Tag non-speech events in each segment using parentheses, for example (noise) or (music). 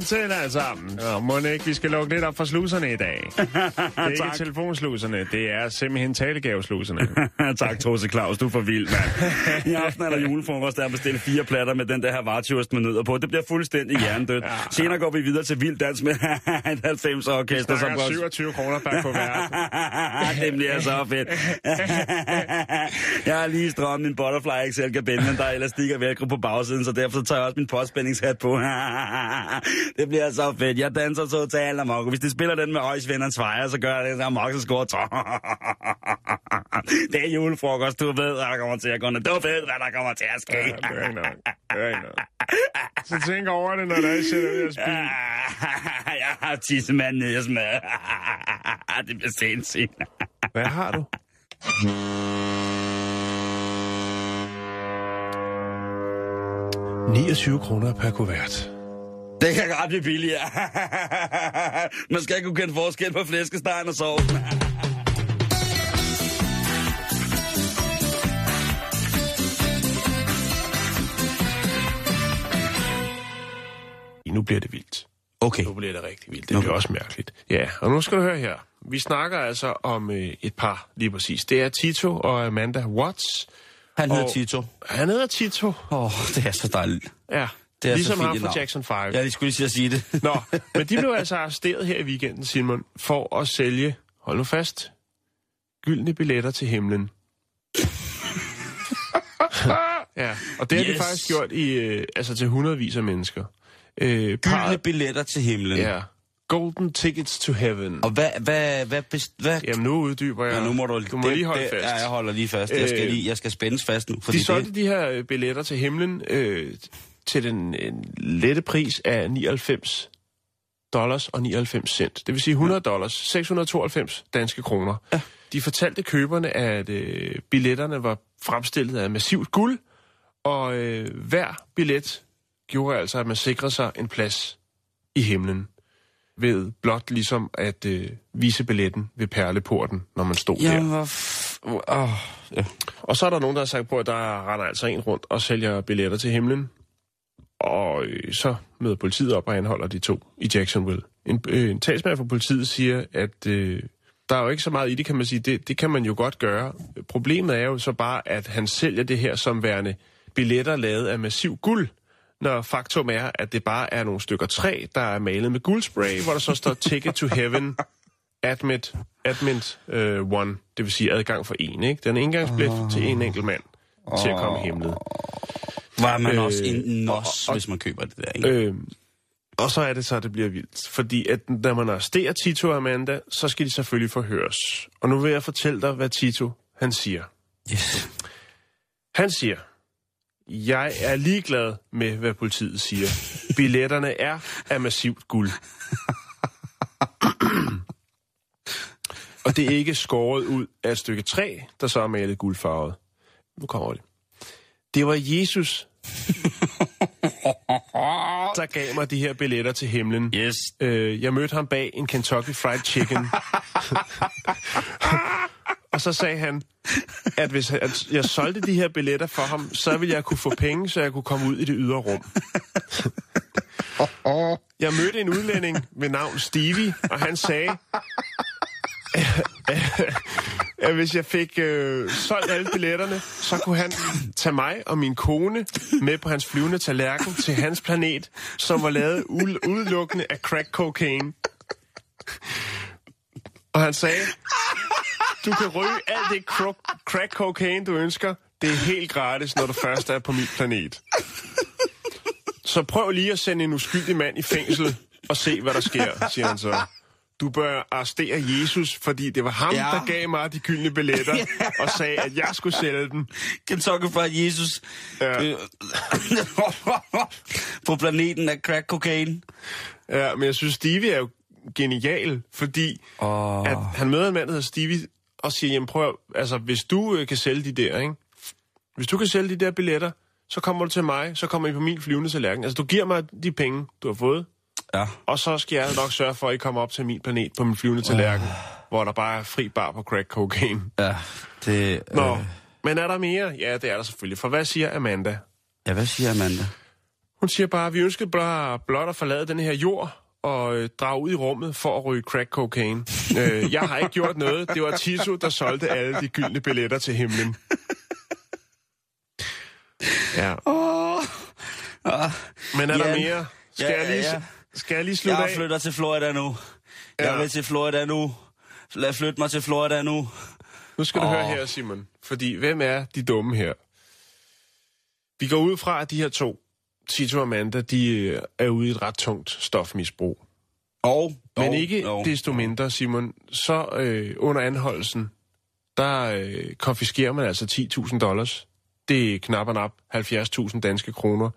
Velkommen til alle sammen. Og må ikke, vi skal lukke lidt op for sluserne i dag. (laughs) Det er ikke telefonsluserne, det er simpelthen talegavesluserne. (laughs) tak, Tose Claus. Du er for vild, mand. (laughs) I aften er der julefrokost, der er bestilt fire platter med den der her vartjost med nødder på. Det bliver fuldstændig hjernedødt. Senere går vi videre til vild dans med et 90 orkester. Der er 27 kroner per kuvert. det bliver så fedt. jeg har lige strømmet min Butterfly XL kabine, men der er elastik og velcro på bagsiden, så derfor tager jeg også min postspændingshat på. Det bliver så fedt. Jeg danser totalt amok. Hvis de spiller den med Øjsvennerens fejre, så gør jeg det amok, så score (laughs) Det er julefrokost, du ved, hvad der kommer til at gå ned. Du ved, hvad der kommer til at ske. Ja, det er ikke nok. Det er ikke nok. Så tænk over det, når der er sætter ud af spil. jeg har tissemand nede i smad. (laughs) det bliver sindssygt. Hvad har du? ...29 kroner per kuvert. Det kan godt blive billigere. Man skal ikke kunne kende forskel på flæskestegen og sovsen. Nu bliver det vildt. Okay. Nu bliver det rigtig vildt. Det bliver også mærkeligt. Ja, og nu skal du høre her. Vi snakker altså om øh, et par, lige præcis. Det er Tito og Amanda Watts. Han hedder Og- Tito. Han hedder Tito. Åh, oh, det er så dejligt. Ja, Det er ligesom så ham fra navn. Jackson 5. Jeg lige skulle lige sige at sige det. Nå, (laughs) men de blev altså arresteret her i weekenden, Simon, for at sælge, hold nu fast, gyldne billetter til himlen. (laughs) ja, og det har yes. de Yes. faktisk gjort i, øh, altså til hundredvis af mennesker. Øh, Gyldne billetter til himlen. ja, golden tickets to heaven. Og hvad, hvad, hvad, best, hvad Jamen nu uddyber jeg. Ja, nu må du, du må det, lige holde det, fast. Ja, jeg holder lige fast. Jeg skal, Øh, lige, jeg skal spændes fast nu. Fordi De solgte det, de her øh, billetter til himlen øh, til den en lette pris af 99 dollars og 99 cent. Det vil sige 100 dollars, 692 danske kroner. Ja. De fortalte køberne, at øh, billetterne var fremstillet af massivt guld, og øh, hver billet gjorde altså, at man sikrede sig en plads i himlen ved blot ligesom at øh, vise billetten ved perleporten, når man stod der. Jamen, hvor... F- oh, ja. Og så er der nogen, der har sagt på, at der render altså en rundt og sælger billetter til himlen. Og øh, så møder politiet op og anholder de to i Jacksonville. En, øh, en talsmand for politiet siger, at øh, der er jo ikke så meget i det, kan man sige. Det, det kan man jo godt gøre. Problemet er jo så bare, at han sælger det her som værende billetter lavet af massiv guld, når faktum er, at det bare er nogle stykker træ, der er malet med guldspray, hvor der så står Ticket to Heaven, Admit, admit uh, one, det vil sige adgang for en, ikke? Den er indgangsbillet oh. til en enkelt mand til at komme i himlen. Var man Øh, også en nos, og- hvis man køber det der, ikke? Øh, og så er det så, at det bliver vildt. Fordi at når man arresterer Tito og Amanda, så skal de selvfølgelig forhøres. Og nu vil jeg fortælle dig, hvad Tito han siger. Yes. Han siger, jeg er ligeglad med, hvad politiet siger. Billetterne er af massivt guld. og det er ikke skåret ud af et stykke træ, der så er malet guldfarvet. Nu kommer det. Det var Jesus, (laughs) der gav mig de her billetter til himlen. Yes. Øh, jeg mødte ham bag en Kentucky Fried Chicken. (laughs) og så sagde han, at hvis at jeg solgte de her billetter for ham, så ville jeg kunne få penge, så jeg kunne komme ud i det ydre rum. jeg mødte en udlænding ved navn Stevie, og han sagde, at hvis jeg fik øh, solgt alle billetterne, så kunne han tage mig og min kone med på hans flyvende tallerken til hans planet, som var lavet u- udelukkende af crack cocaine. Og han sagde, du kan ryge alt det cro- crack cocaine, du ønsker. Det er helt gratis, når du først er på min planet. Så prøv lige at sende en uskyldig mand i fængsel og se, hvad der sker, siger han så du bør arrestere Jesus, fordi det var ham, Ja. ja. der gav mig de gyldne billetter, (laughs) og sagde, at jeg skulle sælge dem. Kentucky Fried Jesus Ja. øh, (laughs) på planeten af crack cocaine. Ja, men jeg synes, Stevie er jo genial, fordi Åh. at han møder en mand, der hedder Stevie, og siger, jamen prøv, altså hvis du øh, kan sælge de der, ikke? Hvis du kan sælge de der billetter, så kommer du til mig, så kommer I på min flyvende tallerken. Altså du giver mig de penge, du har fået, Ja. og så skal jeg nok sørge for, at I kommer op til min planet på min flyvende tallerken, hvor der bare er fri bar på crack cocaine. Ja, det... Nå, Øh, men er der mere? Ja, det er der selvfølgelig. For hvad siger Amanda? ja, hvad siger Amanda? Hun siger bare, at vi ønsker blot, blot at forlade den her jord og øh, drage ud i rummet for at ryge crack cocaine. øh, jeg har ikke gjort noget. Det var Tiso, der solgte alle de gyldne billetter til himlen. Ja. Åh. Ah, Men er der Jan. mere? Skal, Ja, jeg lige, ja. Skal jeg lige slutte jeg af? flytter til Florida nu. Jeg Ja. vil til Florida nu. Lad flytte mig til Florida nu. Nu skal du Åh. høre her, Simon. Fordi hvem er de dumme her? Vi går ud fra, at de her to, Tito og Amanda, de øh, er ude i et ret tungt stofmisbrug. Og, Men og, ikke og, desto mindre, Simon, så øh, under anholdelsen, der øh, konfiskerer man altså 10.000 dollars. Det er knap og nap 70.000 danske kroner.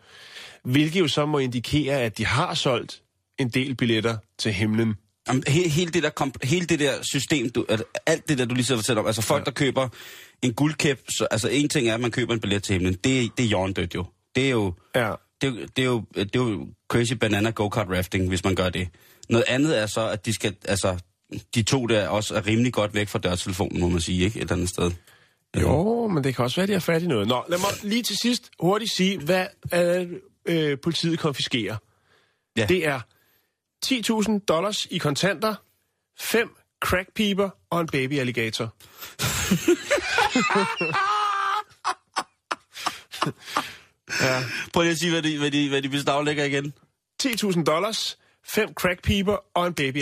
Hvilket jo så må indikere, at de har solgt en del billetter til himlen. Jamen, he, hele, det der, komp- hele det der system, du, alt det der, du lige så fortæller om, altså folk, ja. der køber en guldkæp, så, altså en ting er, at man køber en billet til himlen, det, det er hjørndødt jo. Det er jo, Ja. det, er jo- det, er jo, det er jo crazy banana go-kart rafting, hvis man gør det. Noget andet er så, at de skal, altså, de to der også er rimelig godt væk fra dørtelefonen, må man sige, ikke? Et andet sted. Jo, men det kan også være, at de har fat i noget. Nå, lad mig lige til sidst hurtigt sige, hvad øh, øh, politiet konfiskerer. Ja. Det er 10.000 dollars i kontanter, fem crackpiber og en baby alligator. (laughs) ja. Prøv lige at sige, hvad de, hvad de, hvad de beslaglægger igen. 10.000 dollars, fem crackpiber og en baby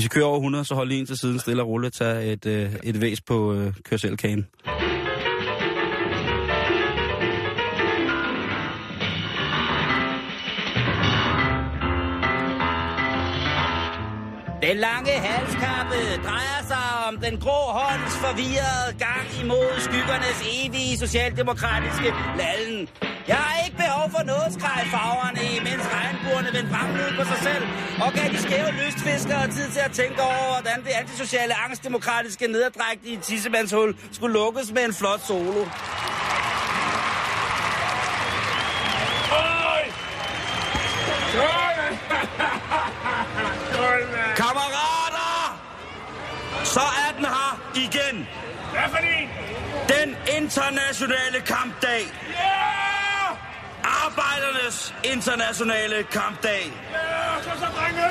Hvis I kører over 100, så hold lige ind til siden, stille og roligt, tag et, øh, et væs på øh, kørselkagen. Den lange den grå hånds forvirrede gang imod skyggernes evige socialdemokratiske lallen. Jeg har ikke behov for noget skrej farverne, mens regnbuerne vendte frem ud på sig selv, og gav de skæve lystfiskere tid til at tænke over, hvordan det antisociale angstdemokratiske nederdrægt i tissemandshul skulle lukkes med en flot solo. Så den her igen. Hvad for en? Den internationale kampdag. Ja! Arbejdernes internationale kampdag. Ja, så så drenge!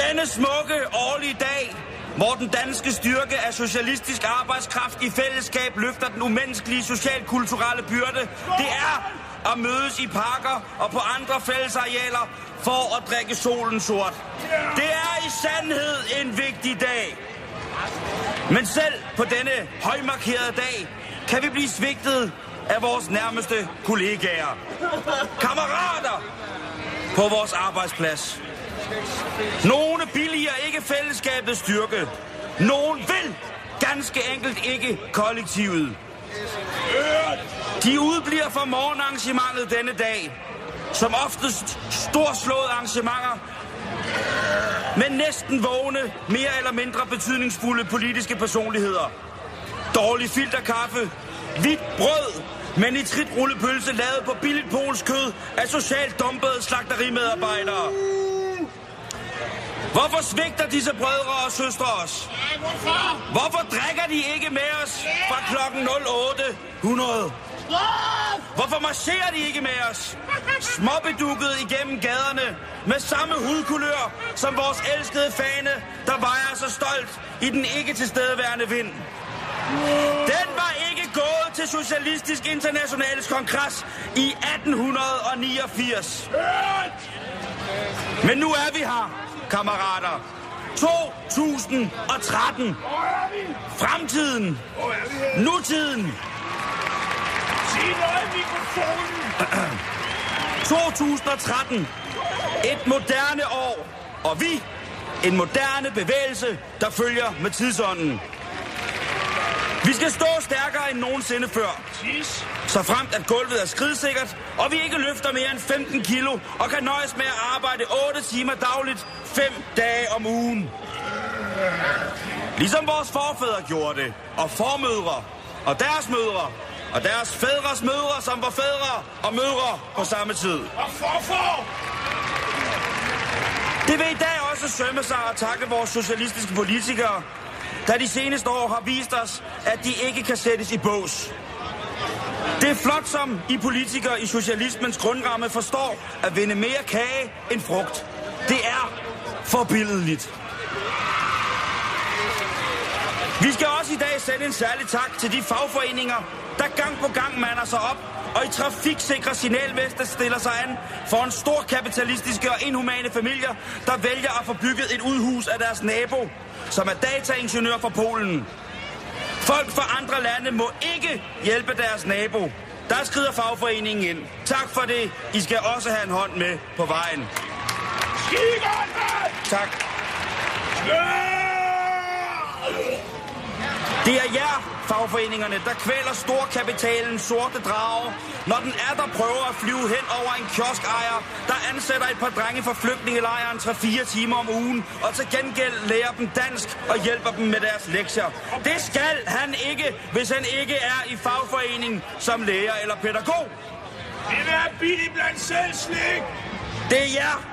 Denne smukke årlige dag, hvor den danske styrke af socialistisk arbejdskraft i fællesskab løfter den umenneskelige socialkulturelle byrde, det er at mødes i parker og på andre fællesarealer for at drikke solen sort. Det er i sandhed en vigtig dag. Men selv på denne højmarkerede dag kan vi blive svigtet af vores nærmeste kollegaer. Kammerater på vores arbejdsplads. Nogle billiger ikke fællesskabets styrke. Nogle vil ganske enkelt ikke kollektivet. De udbliver fra morgenarrangementet denne dag. Som oftest storslåede arrangementer med næsten vågne, mere eller mindre betydningsfulde politiske personligheder. Dårlig filterkaffe, hvidt brød, med nitritrullepølse lavet på billigt polsk kød af socialt dumpede slagterimedarbejdere. Hvorfor svigter disse brødre og søstre os? Hvorfor drikker de ikke med os fra klokken 0800? Hvorfor marcherer de ikke med os? Småbedukket igennem gaderne med samme hudkulør som vores elskede fane, der vejer så stolt i den ikke tilstedeværende vind. Den var ikke gået til Socialistisk Internationales kongres i 1889. Men nu er vi her, kammerater. 2013. Fremtiden. Nutiden. 2013. Et moderne år. Og vi, en moderne bevægelse, der følger med tidsånden. Vi skal stå stærkere end nogensinde før. Så fremt at gulvet er skridsikkert, og vi ikke løfter mere end 15 kilo, og kan nøjes med at arbejde 8 timer dagligt, 5 dage om ugen. Ligesom vores forfædre gjorde det, og formødre, og deres mødre, og deres fædres mødre, som var fædre og mødre på samme tid. Og forfor! Det vil i dag også sømme sig at takke vores socialistiske politikere, der de seneste år har vist os, at de ikke kan sættes i bås. Det er flot, som I politikere i socialismens grundramme forstår at vinde mere kage end frugt. Det er forbilledeligt. Vi skal også i dag sende en særlig tak til de fagforeninger, der gang på gang mander sig op og i trafiksikre signalveste stiller sig an for en stor kapitalistiske og inhumane familier, der vælger at få bygget et udhus af deres nabo, som er dataingeniør fra Polen. Folk fra andre lande må ikke hjælpe deres nabo. Der skrider fagforeningen ind. Tak for det. I skal også have en hånd med på vejen. Tak. Det er jer, fagforeningerne, der kvæler storkapitalens sorte drage, når den er der prøver at flyve hen over en kioskejer, der ansætter et par drenge fra flygtningelejren 3-4 timer om ugen, og til gengæld lærer dem dansk og hjælper dem med deres lektier. Det skal han ikke, hvis han ikke er i fagforening som lærer eller pædagog. Det vil være billigt blandt selv slik. Det er jer,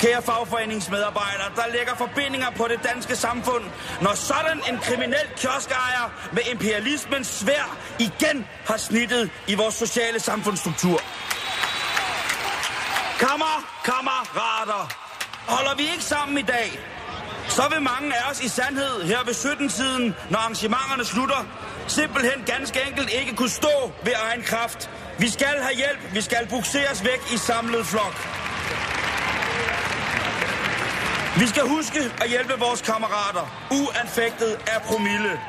kære fagforeningsmedarbejdere, der lægger forbindinger på det danske samfund, når sådan en kriminel kioskejer med imperialismens svær igen har snittet i vores sociale samfundsstruktur. Kammer, kammerater, holder vi ikke sammen i dag, så vil mange af os i sandhed her ved 17-tiden, når arrangementerne slutter, simpelthen ganske enkelt ikke kunne stå ved egen kraft. Vi skal have hjælp, vi skal bukseres væk i samlet flok. Vi skal huske at hjælpe vores kammerater, uanfægtet af promille.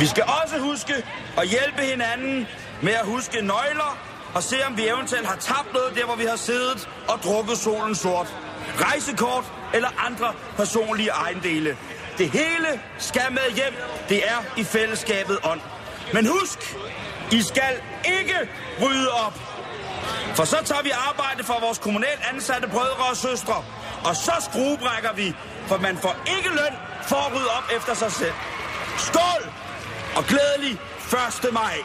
Vi skal også huske at hjælpe hinanden med at huske nøgler og se, om vi eventuelt har tabt noget der, hvor vi har siddet og drukket solen sort. Rejsekort eller andre personlige ejendele. Det hele skal med hjem. Det er i fællesskabet ånd. Men husk, I skal ikke rydde op. For så tager vi arbejde for vores kommunalt ansatte brødre og søstre. Og så skruebrækker vi, for man får ikke løn for at rydde op efter sig selv. Skål! Og glædelig 1. maj.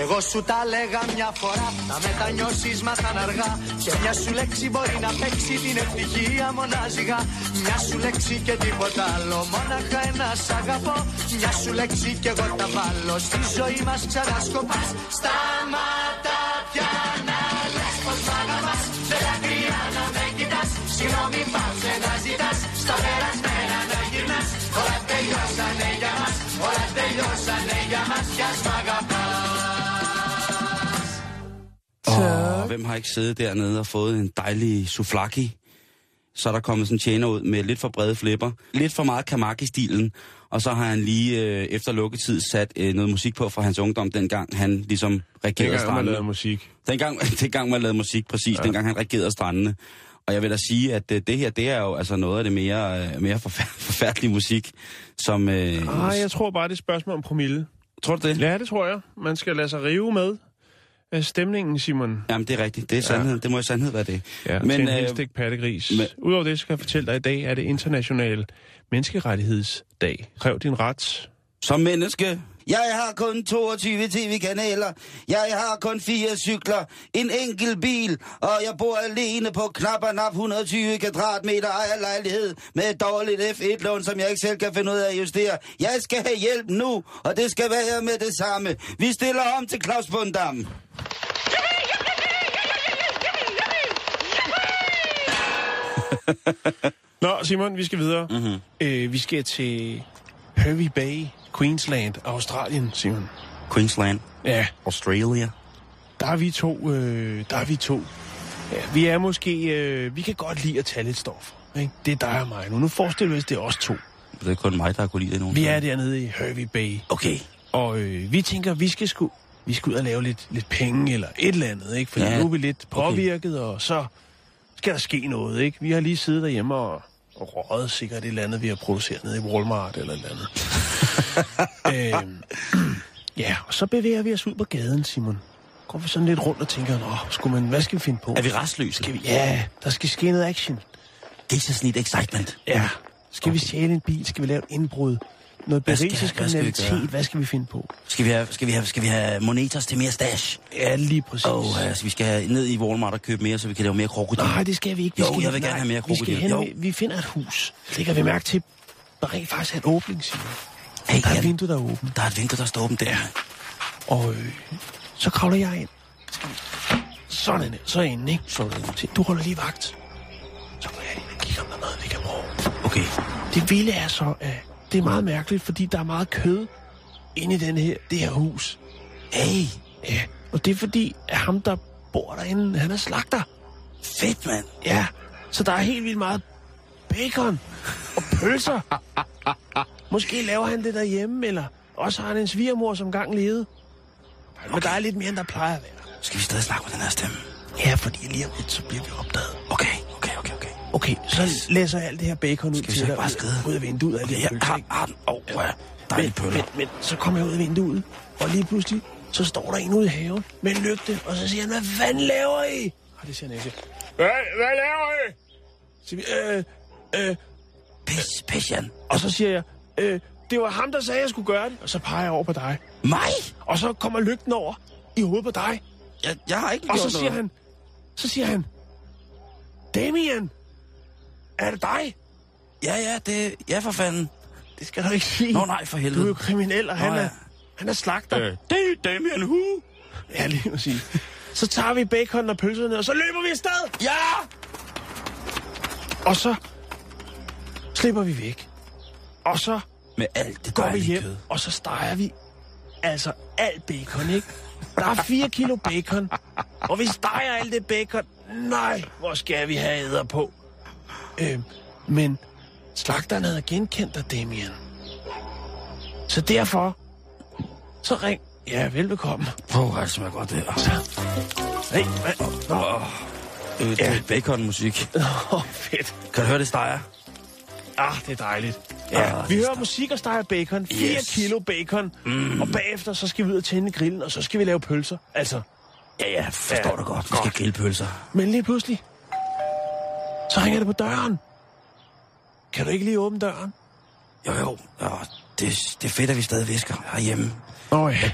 Εγώ σου τα λέγα μια φορά, να μετανιώσεις μα ήταν αργά. Και μια σου λέξη μπορεί να παίξει την ευτυχία μονάζιγα. Μια σου λέξη και τίποτα άλλο, μόναχα ένα σ' αγαπώ. Μια σου λέξη και εγώ τα βάλω, στη ζωή μας ξανασκοπάς. Σταματά πια να λες πως μ' αγαπάς. Με δάκρυα να με κοιτάς, συγγνώμη πάψε να ζητάς. Στα περασμένα να γυρνάς, όλα τελειώσανε για μας. Όλα τελειώσανε Og hvem har ikke siddet dernede og fået en dejlig souflaki? Så er der kommet sådan en tjener ud med lidt for brede flipper. Lidt for meget kamaki-stilen. Og så har han lige øh, efter lukketid sat øh, noget musik på fra hans ungdom, dengang han ligesom regerede Dengang man strandene. lavede musik. Dengang, (laughs) dengang man lavede musik, præcis. Ja. Dengang han regerede strandene. Og jeg vil da sige, at øh, det her, det er jo altså noget af det mere, øh, mere forfær- (laughs) forfærdelige musik, som... Øh, Ah, jeg tror bare, det er et spørgsmål om promille. Tror du det? Ja, det tror jeg. Man skal lade sig rive med stemningen, Simon. Jamen, det er rigtigt. Det er sandhed. Det må i sandhed være det. Ja, Men, til en helst ikke pattegris. men- Udover det, så kan jeg fortælle dig, at i dag er det international menneskerettighedsdag. Kræv din ret. Som menneske. Jeg har kun 22 tv-kanaler. Jeg har kun fire cykler. En enkelt bil. Og jeg bor alene på knap og nap 120 kvadratmeter ejerlejlighed. Med et dårligt F1-lån, som jeg ikke selv kan finde ud af at justere. Jeg skal have hjælp nu, og det skal være med det samme. Vi stiller om til Claus Bundam. Nå, Simon, vi skal videre. Mhm. Mm-hmm. Øh, vi skal til Hervey Bay, Queensland, Australien, Simon. Queensland. Ja, Australia. der er vi to, øh, der er vi to. Ja, vi er måske, øh, vi kan godt lide at tage lidt stoffer. Ikke? Det er dig og mig nu. Nu forestiller vi os, det er os to. Det er kun mig, der har kunne lide det nogen. Vi er dernede i Hervey Bay. Okay. Og øh, vi tænker, vi skal sgu, vi skal ud og lave lidt, lidt penge eller et eller andet, ikke? Fordi Ja, nu er vi lidt okay. påvirket, og så skal der ske noget, ikke? Vi har lige siddet derhjemme og røget sikkert et eller andet, vi har produceret nede i Walmart eller et eller andet. (laughs) øhm, ja, og så bevæger vi os ud på gaden, Simon. Går vi sådan lidt rundt og tænker, Nå, skulle man, hvad skal vi finde på? Er vi restløse? Skal vi, ja, der skal ske noget action. Det er så lidt excitement. Ja. Skal vi stjæle en bil? Skal vi lave et indbrud? Noget Hvad skal- berigelseskriminalitet? hvad? Hvad skal vi finde på? Skal vi have, skal vi have, skal vi have monetas til mere stash? Ja, lige præcis. Åh, altså, vi skal have ned i Walmart og købe mere, så vi kan lave mere krokodil. Nej, det skal vi ikke. Vi Jo, skal, jeg vil gerne nej, have mere vi, skal krokodil. hen, vi, vi finder et hus. Lægger vi mærke til, der rent faktisk er en åbning, Simon. Hey, Der er et Jan, vindue, der er åbent. der er et vindue, der står åbent der. Og øh, så kravler jeg ind. Sådan, så er jeg inde, ikke? Sådan. Du holder lige vagt. Så går jeg ind og kigger, om der er noget, vi kan bruge. Okay. Det vilde er så, at det er meget mærkeligt, fordi der er meget kød inde i den her, det her hus. Hey, Ja, og det er fordi, at ham, der bor derinde, han er slagter. fedt, mand. Ja, så der er helt vildt meget bacon og pølser. Måske laver han det derhjemme, eller også har han en svigermor, som gang levede. Men der er lidt mere, end der plejer at være. Skal vi stadig snakke med den her stemme? Ja, fordi lige om lidt, så bliver vi opdaget. Okay, okay, okay, okay. Okay, så læser jeg alt det her bacon ud Skal vi til så ikke dig bare ud- skride? ud af vinduet af det her Ja, pølser, har, ikke? har den. Åh, oh, men, pøller. men, men, så kommer jeg ud af vinduet, og lige pludselig, så står der en ude i haven med en lygte, og så siger han, hvad fanden laver I? Og det siger ikke. Hvad, hvad laver I? Så siger vi, øh, øh, Pis, pis, Jan. Og så siger jeg, øh, det var ham, der sagde, at jeg skulle gøre det. Og så peger jeg over på dig. Mig? Og så kommer lygten over i hovedet på dig. Jeg, jeg har ikke Og gjort så siger noget. han, så siger han, Damien, er det dig? Ja, ja, det... Ja, for fanden. Det skal du ikke sige. Nå, nej, for helvede. Du er jo kriminel, og han, Nå, ja. er, han er slagter. Øh, det er Damien Hu. Ja, lige præcis. Så tager vi bacon og pølserne, og så løber vi afsted. Ja! Og så slipper vi væk. Og så Med alt det går vi hjem, kød. og så steger vi altså alt bacon, ikke? Der er 4 kilo bacon, og vi steger alt det bacon. Nej, hvor skal vi have æder på? Øh, men slagteren havde genkendt dig, Damien. Så derfor, så ring. Ja, velbekomme. Åh, oh, det smager godt, det her. Hey, hvad? Nå, Øh, det er baconmusik. (laughs) oh, fedt. Kan du høre det steger? Ah, det er dejligt. Ja, Ah, vi er hører musik og steger bacon. 4 Yes. kilo bacon. Mm. Og bagefter, så skal vi ud og tænde grillen, og så skal vi lave pølser. Altså, Ja, ja, forstår Ja, du godt. Vi godt. skal grille pølser. Men lige pludselig, så ringer det på døren. Kan du ikke lige åbne døren? Jo, jo. Ja, det, det er fedt, at vi stadig visker herhjemme. Oh, ja.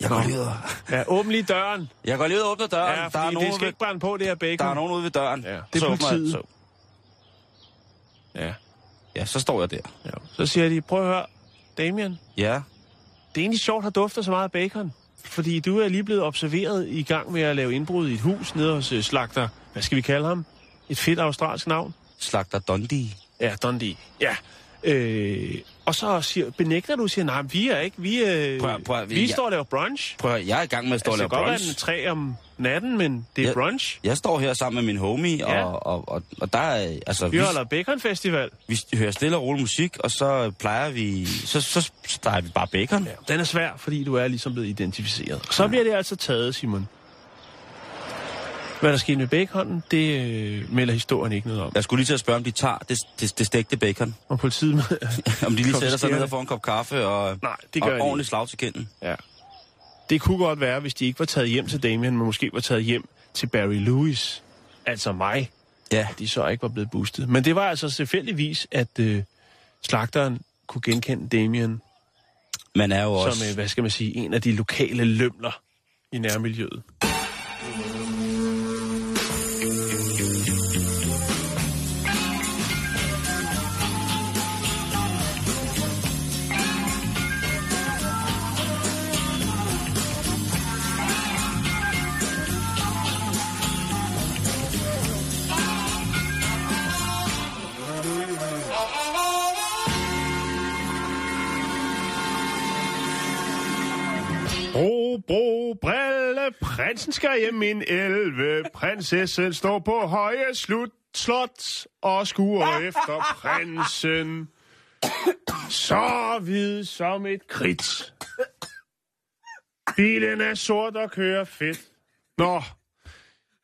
Jeg går lige ud og... Ja, åbn lige døren. Jeg går lige ud og åbner døren. Ja, der, er nogen det skal ved, ikke brænde på, det her bacon. der er nogen ude ved døren. Ja, det er politiet. Så, Ja, ja, så står jeg der. ja. Så siger de, prøv at høre, Damien, Ja. det er egentlig sjovt, at dufter så meget bacon. Fordi du er lige blevet observeret i gang med at lave indbrud i et hus nede hos øh, slagter. Hvad skal vi kalde ham? Et fedt australsk navn? Slagter Dundee. Ja, Dundee. Ja. Øh, og så siger, benægter du siger, nej, vi er ikke, vi, øh, Prøv prøv vi jeg- står og laver brunch. Prøv jeg er i gang med at stå Altså, og det lave kan godt være, den brunch. tre om natten, men det er Ja. brunch. Jeg står her sammen med min homie, Ja. og, og, og, og der er... Altså, Vi vi, holder bacon festival. vi hører stille og rolig musik, og så plejer vi... Så, så steger vi bare bacon. Ja, den er svær, fordi du er ligesom blevet identificeret. Så bliver det altså taget, Simon. Hvad der skete med baconen, det øh, melder historien ikke noget om. Jeg skulle lige til at spørge, om de tager det, det, det stegte bacon. Og politiet med... (laughs) Om de lige sætter sig ned og får en kop kaffe og, Nej, det og gør de ordentligt slag til kinden. Ja. Det kunne godt være, hvis de ikke var taget hjem til Damien, men måske var taget hjem til Barry Lewis. Altså mig. Ja, de så ikke var blevet boostet. Men det var altså tilfældigvis, at øh, slagteren kunne genkende Damien man er jo også... som, øh, hvad skal man sige, en af de lokale lømler i nærmiljøet. Bro, brille, prinsen skal hjem min 11. Prinsessen står på høje slut slot og skuer (laughs) efter prinsen. Så hvid som et kridt. Bilen er sort og kører fedt. Nå,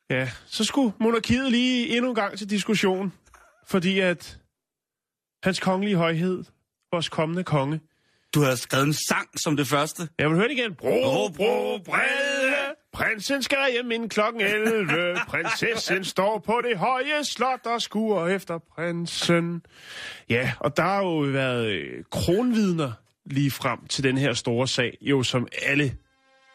ja, så skulle monarkiet lige endnu en gang til diskussion, fordi at hans kongelige højhed, vores kommende konge, Du har skrevet en sang som det første. jeg vil høre det igen. Bro, bro, brede. Prinsen skal hjem inden klokken 11. Prinsessen står på det høje slot og skuer efter prinsen. Ja, og der har jo været øh, kronvidner lige frem til den her store sag, jo som alle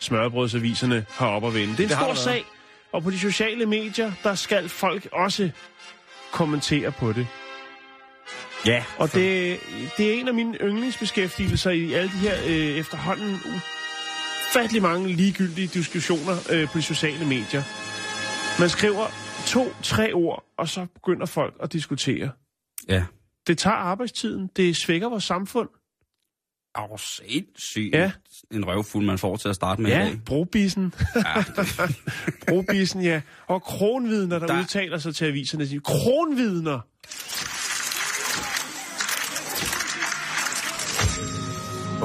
smørbrødsaviserne har op at vende. Det er en Det stor sag, og på de sociale medier, der skal folk også kommentere på det. Ja. Og det, det er en af mine yndlingsbeskæftigelser i alle de her øh, efterhånden ufattelig mange ligegyldige diskussioner øh, på de sociale medier. Man skriver to-tre ord, og så begynder folk at diskutere. Ja. Det tager arbejdstiden, det svækker vores samfund. Åh, oh, sindssygt. Ja. En røvfuld, man får til at starte med Ja, brobissen. Ja. (laughs) brobissen, ja. Og kronvidner, der, der Der- udtaler sig til aviserne. siger, Kronvidner!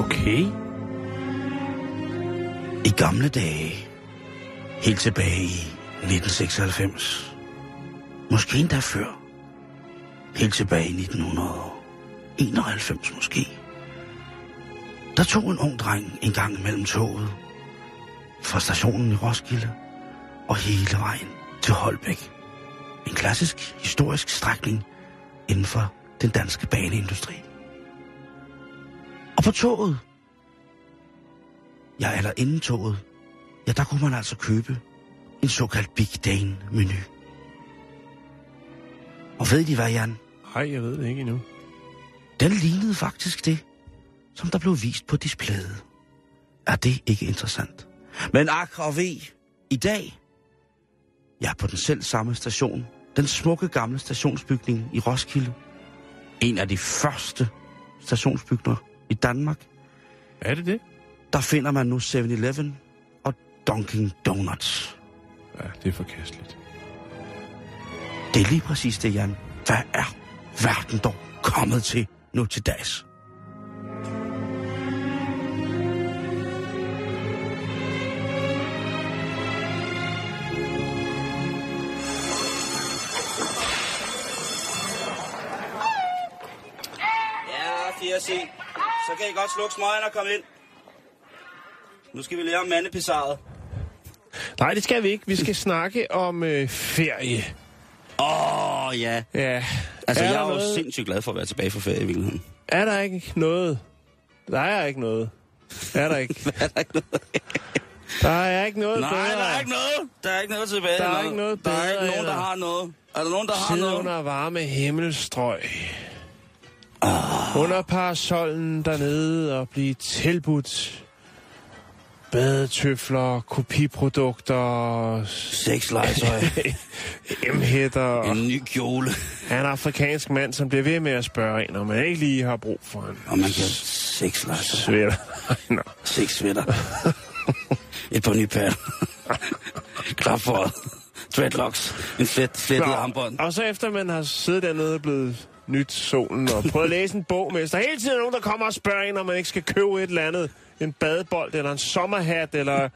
Okay. I gamle dage, helt tilbage i 1996, måske endda før, helt tilbage i 1991 måske, der tog en ung dreng en gang mellem toget fra stationen i Roskilde og hele vejen til Holbæk. En klassisk historisk strækning inden for den danske baneindustri. Og på toget, Ja, eller inden toget, ja, der kunne man altså købe en såkaldt Big Dane menu. Og ved de hvad, Jan? Nej, jeg ved det ikke endnu. Den lignede faktisk det, som der blev vist på displayet. Er det ikke interessant? Men ak og ved, i dag, ja, på den selv samme station, den smukke gamle stationsbygning i Roskilde, en af de første stationsbygninger i Danmark, Er det det? der finder man nu 7-Eleven og Dunkin' Donuts. Ja, det er forkasteligt. Det er lige præcis det, Jan. Hvad er verden dog kommet til nu til dags? Kan I godt slukke smøgen og komme ind. Nu skal vi lære om mandepissaret. Nej, det skal vi ikke. Vi skal (laughs) snakke om øh, ferie. Åh, oh, ja. Ja. Altså, er, jeg er jo noget, sindssygt glad for at være tilbage fra ferie i virkeligheden. er der ikke noget? Der er ikke noget. Er der ikke? (laughs) er der ikke noget? Der er ikke noget Nej, bedre. der er ikke noget. Der er ikke noget tilbage. Der er eller ikke noget Der er bedre, ikke nogen, der har noget. Er der nogen, der har Sidde noget? under varme himmelstrøg. Under parasollen dernede og blive tilbudt badetøfler, kopiprodukter, Sexlegetøj. (laughs) M-hætter. en ny kjole. Han er en afrikansk mand, som bliver ved med at spørge en, om man ikke lige har brug for en Og man kan sexlegetøj. svætter. (laughs) Nå. Sexsvætter. (laughs) Et par nye patter. Klap for dreadlocks. En flet, flettet armbånd. Og så efter man har siddet dernede og blevet nyt solen og prøvet at læse en bog med, så er der hele tiden nogen, der kommer og spørger en, om man ikke skal købe et eller andet. En badebold, eller en sommerhat, eller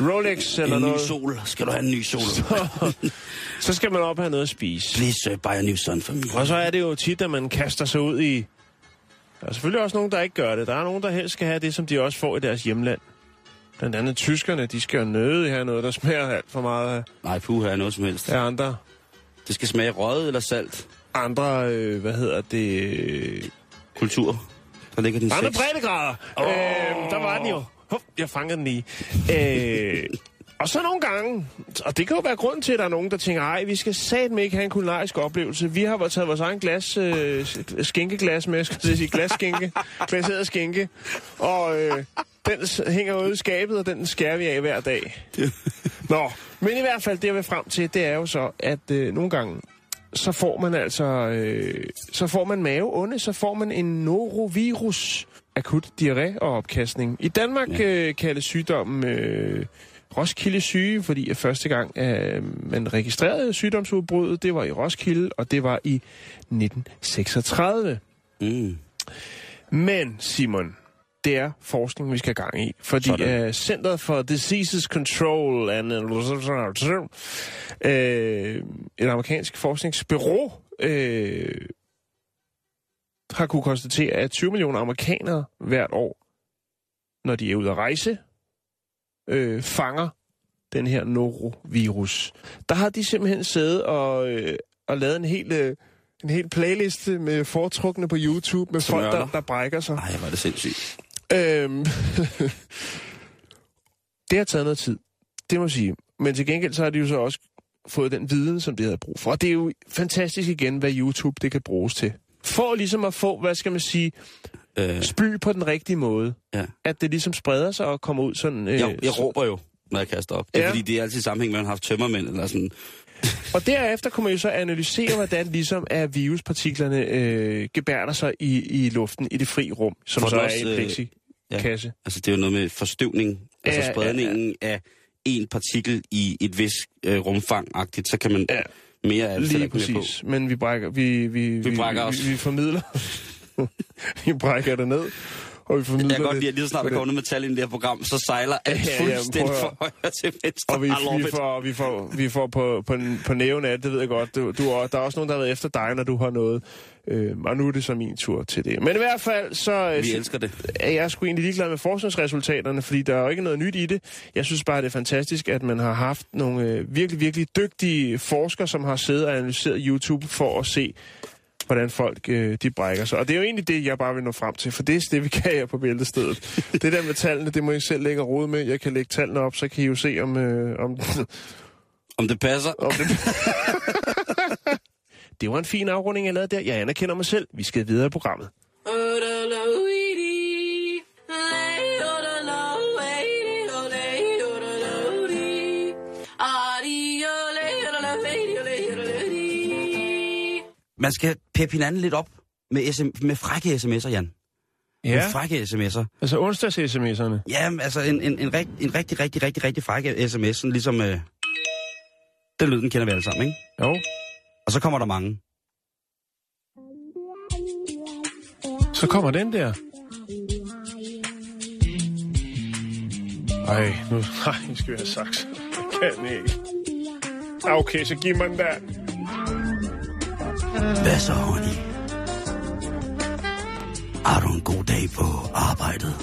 Rolex, eller En ny noget. sol. Skal du have en ny sol? Så skal man op og have noget at spise. Please uh, buy a new sun for me. Og så er det jo tit, at man kaster sig ud i... Der er selvfølgelig også nogen, der ikke gør det. Der er nogen, der helst skal have det, som de også får i deres hjemland. Blandt andet tyskerne, de skal jo nøde have noget, der smager alt for meget af Nej, puha, er noget som helst. af andre. Det skal smage røget eller salt. Andre, øh, hvad hedder det... Kultur. Der ligger den andre breddegrader. Oh. Øh, der var den jo. Hup, jeg fangede den lige. Øh, og så nogle gange, og det kan jo være grund til, at der er nogen, der tænker, ej, vi skal satme ikke have en kulinarisk oplevelse. Vi har taget vores egen glas, øh, skinkeglas med, skal jeg sige, glasskinke, (laughs) glaseret skinke, og øh, den hænger ude i skabet, og den skærer vi af hver dag. Nå, men i hvert fald, det jeg vil frem til, det er jo så, at øh, nogle gange, så får man altså, øh, så får man maveonde, så får man en norovirus, akut diarré og opkastning. I Danmark ja. øh, kaldes sygdommen øh, Roskilde syge, fordi at første gang øh, man registrerede sygdomsudbruddet, det var i Roskilde, og det var i 1936. Mm. Men, Simon, det er forskning, vi skal have gang i. Fordi Sådan. uh, Center for Diseases Control and uh, et amerikansk forskningsbureau uh, har kunne konstatere, at 20 millioner amerikanere hvert år, når de er ude at rejse, øh, fanger den her norovirus. Der har de simpelthen siddet og, øh, og lavet en hel, øh, en hel playliste med foretrukne på YouTube med Som folk, der, der brækker sig. Ej, hvor er det sindssygt. Øhm, (laughs) det har taget noget tid, det må jeg sige. Men til gengæld så har de jo så også fået den viden, som de havde brug for. Og det er jo fantastisk igen, hvad YouTube det kan bruges til. For ligesom at få, hvad skal man sige, Øh, spy på den rigtige måde. ja. At det ligesom spreder sig og kommer ud sådan... Øh, jeg, jeg råber jo, når jeg kaster op. Det er Ja. fordi, det er altid i sammenhæng med, at man har haft tømmermænd eller sådan. Og derefter kunne man jo så analysere, hvordan ligesom er viruspartiklerne øh, gebærder sig i, i luften, i det fri rum, som Får så er også, i en øh, plexikasse. Altså, det er jo noget med forstøvning. Altså Ja, ja, spredningen af en partikel i et vis øh, rumfang-agtigt, så kan man Ja. ja. mere af det Lige præcis. Men vi brækker, vi, vi, vi, brækker vi, os. vi, vi formidler. (laughs) vi brækker det ned, og vi formidler Jeg kan godt lide, at lige så snart der kommer noget metal ind i det her program, så sejler alt Ja, ja, fuldstændig fra højre til venstre. Og vi, vi, får, vi, får, vi får på, på, på næven af det, ved jeg godt. Du, du, er- der er også nogen, der har været efter dig, når du har noget. Øh, og nu er det så min tur til det. Men i hvert fald, så øh, Vi elsker det. er jeg sgu egentlig ligeglad med forskningsresultaterne, fordi der er jo ikke noget nyt i det. Jeg synes bare, det er fantastisk, at man har haft nogle øh, virkelig, virkelig dygtige forskere, som har siddet og analyseret YouTube for at se, hvordan folk øh, de brækker sig. Og det er jo egentlig det, jeg bare vil nå frem til, for det er det, vi kan her på bæltestedet. det der med tallene, det må I selv lægge rode med. Jeg kan lægge tallene op, så kan I jo se, om, øh, om, Om det passer. om det... (laughs) det var en fin afrunding, jeg lavede der. Jeg anerkender mig selv. Vi skal videre i programmet. Man skal peppe hinanden lidt op med, SM, med frække sms'er, Jan. Ja. Med frække sms'er. altså onsdags-sms'erne. Ja, altså en, en, en, rigt, en rigtig, rigtig, rigtig, rigtig frække sms, sådan ligesom... Øh, den lyd, den kender vi alle sammen, ikke? Jo. Og så kommer der mange. Så kommer den der. Ej, nu (laughs) nej, nu skal vi have saks. Jeg kan ikke. Ah, Okay, så giv mig den der. Hvad så, honey? Har du en god dag på arbejdet?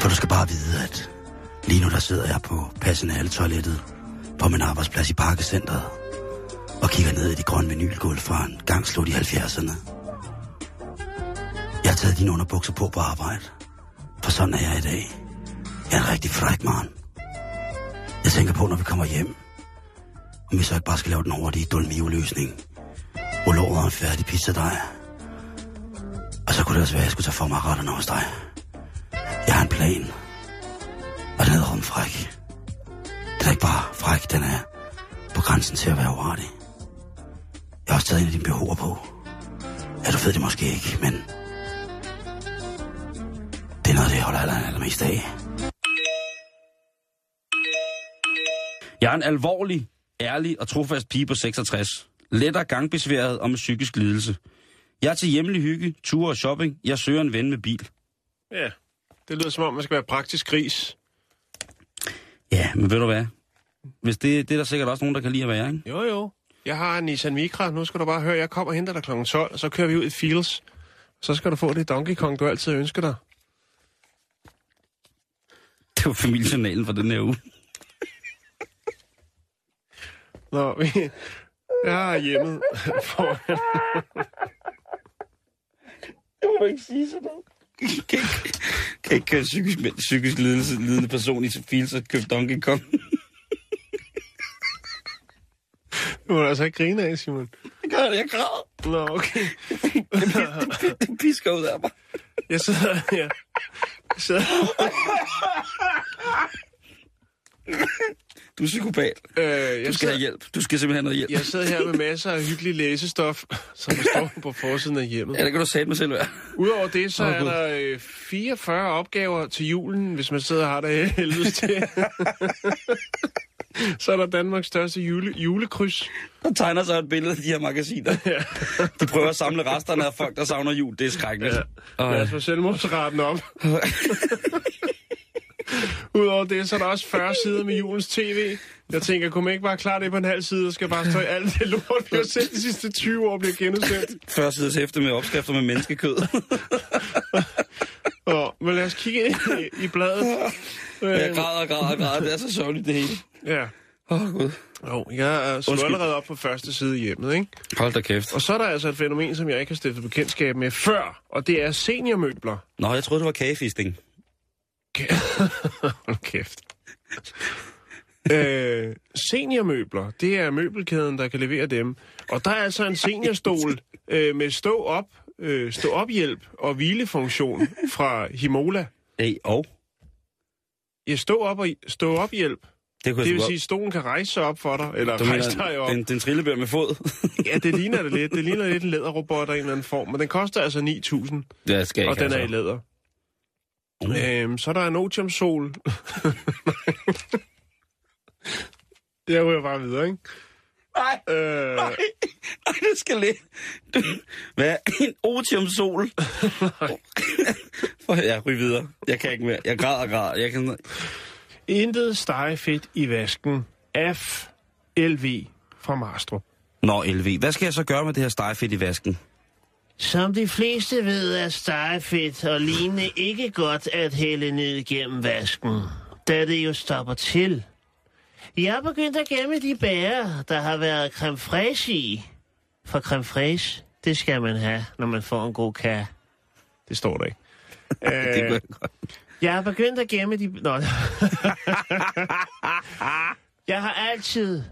For du skal bare vide, at lige nu der sidder jeg på personaletoilettet på min arbejdsplads i Parkecentret og kigger ned i de grønne vinylgulv fra en gang slut i 70'erne. Jeg har taget dine underbukser på på arbejde, for sådan er jeg i dag. Jeg er en rigtig fræk mand. Jeg tænker på, når vi kommer hjem, om vi så ikke bare skal lave den hurtige Dolmio-løsning hvor låret en færdig pizzadej. Og så kunne det også være, at jeg skulle tage for mig retterne hos dig. Jeg har en plan. Og den hedder rumfræk. Den er ikke bare fræk, den er på grænsen til at være uartig. Jeg taget en af dine BH'er på. Ja, du ved det måske ikke, men... Det er noget, det jeg holder aller, allermest af. Jeg er en alvorlig, ærlig og trofast pige på 66. Lettere gangbesværet og med psykisk lidelse. Jeg er til hjemlig hygge, ture og shopping. Jeg søger en ven med bil. Ja, det lyder som om, man skal være praktisk gris. Ja, men ved du hvad? Hvis det, det er der sikkert også nogen, der kan lide at være, ikke? Jo, jo. Jeg har en Nissan Micra. Nu skal du bare høre, jeg kommer og henter dig kl. 12, og så kører vi ud i Fields. Så skal du få det Donkey Kong, du altid ønsker dig. Det var familiejournalen for den her uge. Nå, vi... Jeg har hjemmet for... Det må du ikke sige sådan noget. Kan ikke, kan ikke køre psykisk, psykisk lidelse, lidende person i Sofie, så køb Donkey Kong. Du må du altså ikke grine af, Simon. Jeg gør det, jeg græder. Nå, okay. (laughs) Det pisker ud af mig. Jeg sidder her. Jeg sidder... Du er psykopat. Øh, jeg, Du skal sidder, have hjælp. Du skal simpelthen have noget hjælp. jeg sidder her med masser af hyggelig læsestof, som står på forsiden af hjemmet. Ja, det kan du sætte mig selv være. Udover det, så Åh, er Gud. der øh, 44 opgaver til julen, hvis man sidder og har det helvedes til. (laughs) (laughs) så er der Danmarks største jule, julekryds. Der tegner sig et billede af de her magasiner. De prøver at samle resterne af folk, der savner jul. Det er skrækkeligt. Ja. Og, Lad os få selvmordsraten op. (laughs) Udover det, så er der også 40 sider med julens tv. Jeg tænker, kunne man ikke bare klare det på en halv side, og skal bare stå i alt det lort, vi har set de sidste 20 år bliver genudsendt. Første sides hæfte med opskrifter med menneskekød. (laughs) Og, men lad os kigge ind i, i bladet. jeg græder og græder og græder. Det er så sørgeligt, det hele. Ja. Åh, oh, Gud. Jo, jeg er Undskyld. allerede op på første side i hjemmet, ikke? Hold da kæft. Og så er der altså et fænomen, som jeg ikke har stiftet bekendtskab med før, og det er seniormøbler. Nå, jeg troede, det var kagefisting. (laughs) Hold kæft. øh, seniormøbler, det er møbelkæden, der kan levere dem. Og der er altså en seniorstol øh, med stå op, øh, stå op hjælp og hvilefunktion fra Himola. Hey, og? Ja, stå op og stå op hjælp. Det kunne Det jeg vil sige, at stolen kan rejse sig op for dig, eller. Du rejse dig op. den, den trillebør med fod? Ja, det ligner det lidt. Det ligner lidt en læderrobot af en eller anden form, men den koster altså 9.000, det skal jeg og den er i altså. læder. Mm. Øhm, så er der en otiumsol. (laughs) Jeg ryger bare videre, ikke? Nej, Øh, nej, nej, det skal lidt. Du, hvad? En otiumsol? (laughs) (laughs) For, ja, ryg videre. Jeg kan ikke mere. Jeg græder og græder. Jeg kan... intet stegefedt i vasken. F. LV fra Marstrup. Nå, LV. Hvad skal jeg så gøre med det her stegefedt i vasken? Som de fleste ved, er stegefedt og lignende ikke godt at hælde ned gennem vasken, da det jo stopper til. Jeg har begyndt at gemme de bærer, der har været creme fraiche i. For creme fraiche, det skal man have, når man får en god kage. Det står der ikke. (laughs) Det kunne Øh, jeg godt. Jeg har begyndt at gemme de... Nå. (laughs) jeg har altid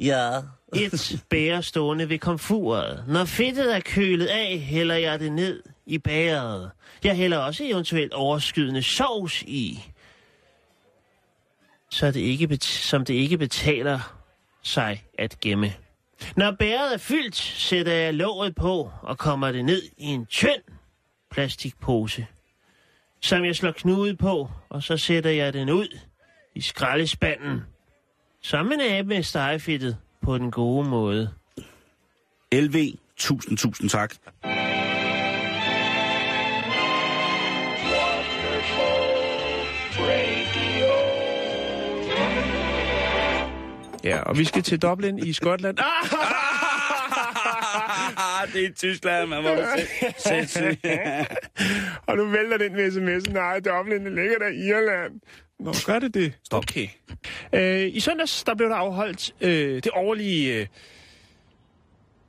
Ja. et bære stående ved komfuret. Når fedtet er kølet af, hælder jeg det ned i bæret. Jeg hælder også eventuelt overskydende sovs i. Så det ikke bet- som det ikke betaler sig at gemme. Når bæret er fyldt, sætter jeg låget på og kommer det ned i en tynd plastikpose, som jeg slår knude på, og så sætter jeg den ud i skraldespanden, som en abe med stegefedtet på den gode måde. LV, tusind, tusind tak. ja, og vi skal til Dublin i Skotland. Ah! (laughs) (laughs) det er i Tyskland, man må sindssygt. (laughs) Og nu vælter den med sms'en. Nej, det ligger der i Irland. Nå, gør det det? Stop. Okay. Øh, I søndags, der blev der afholdt øh, det årlige øh,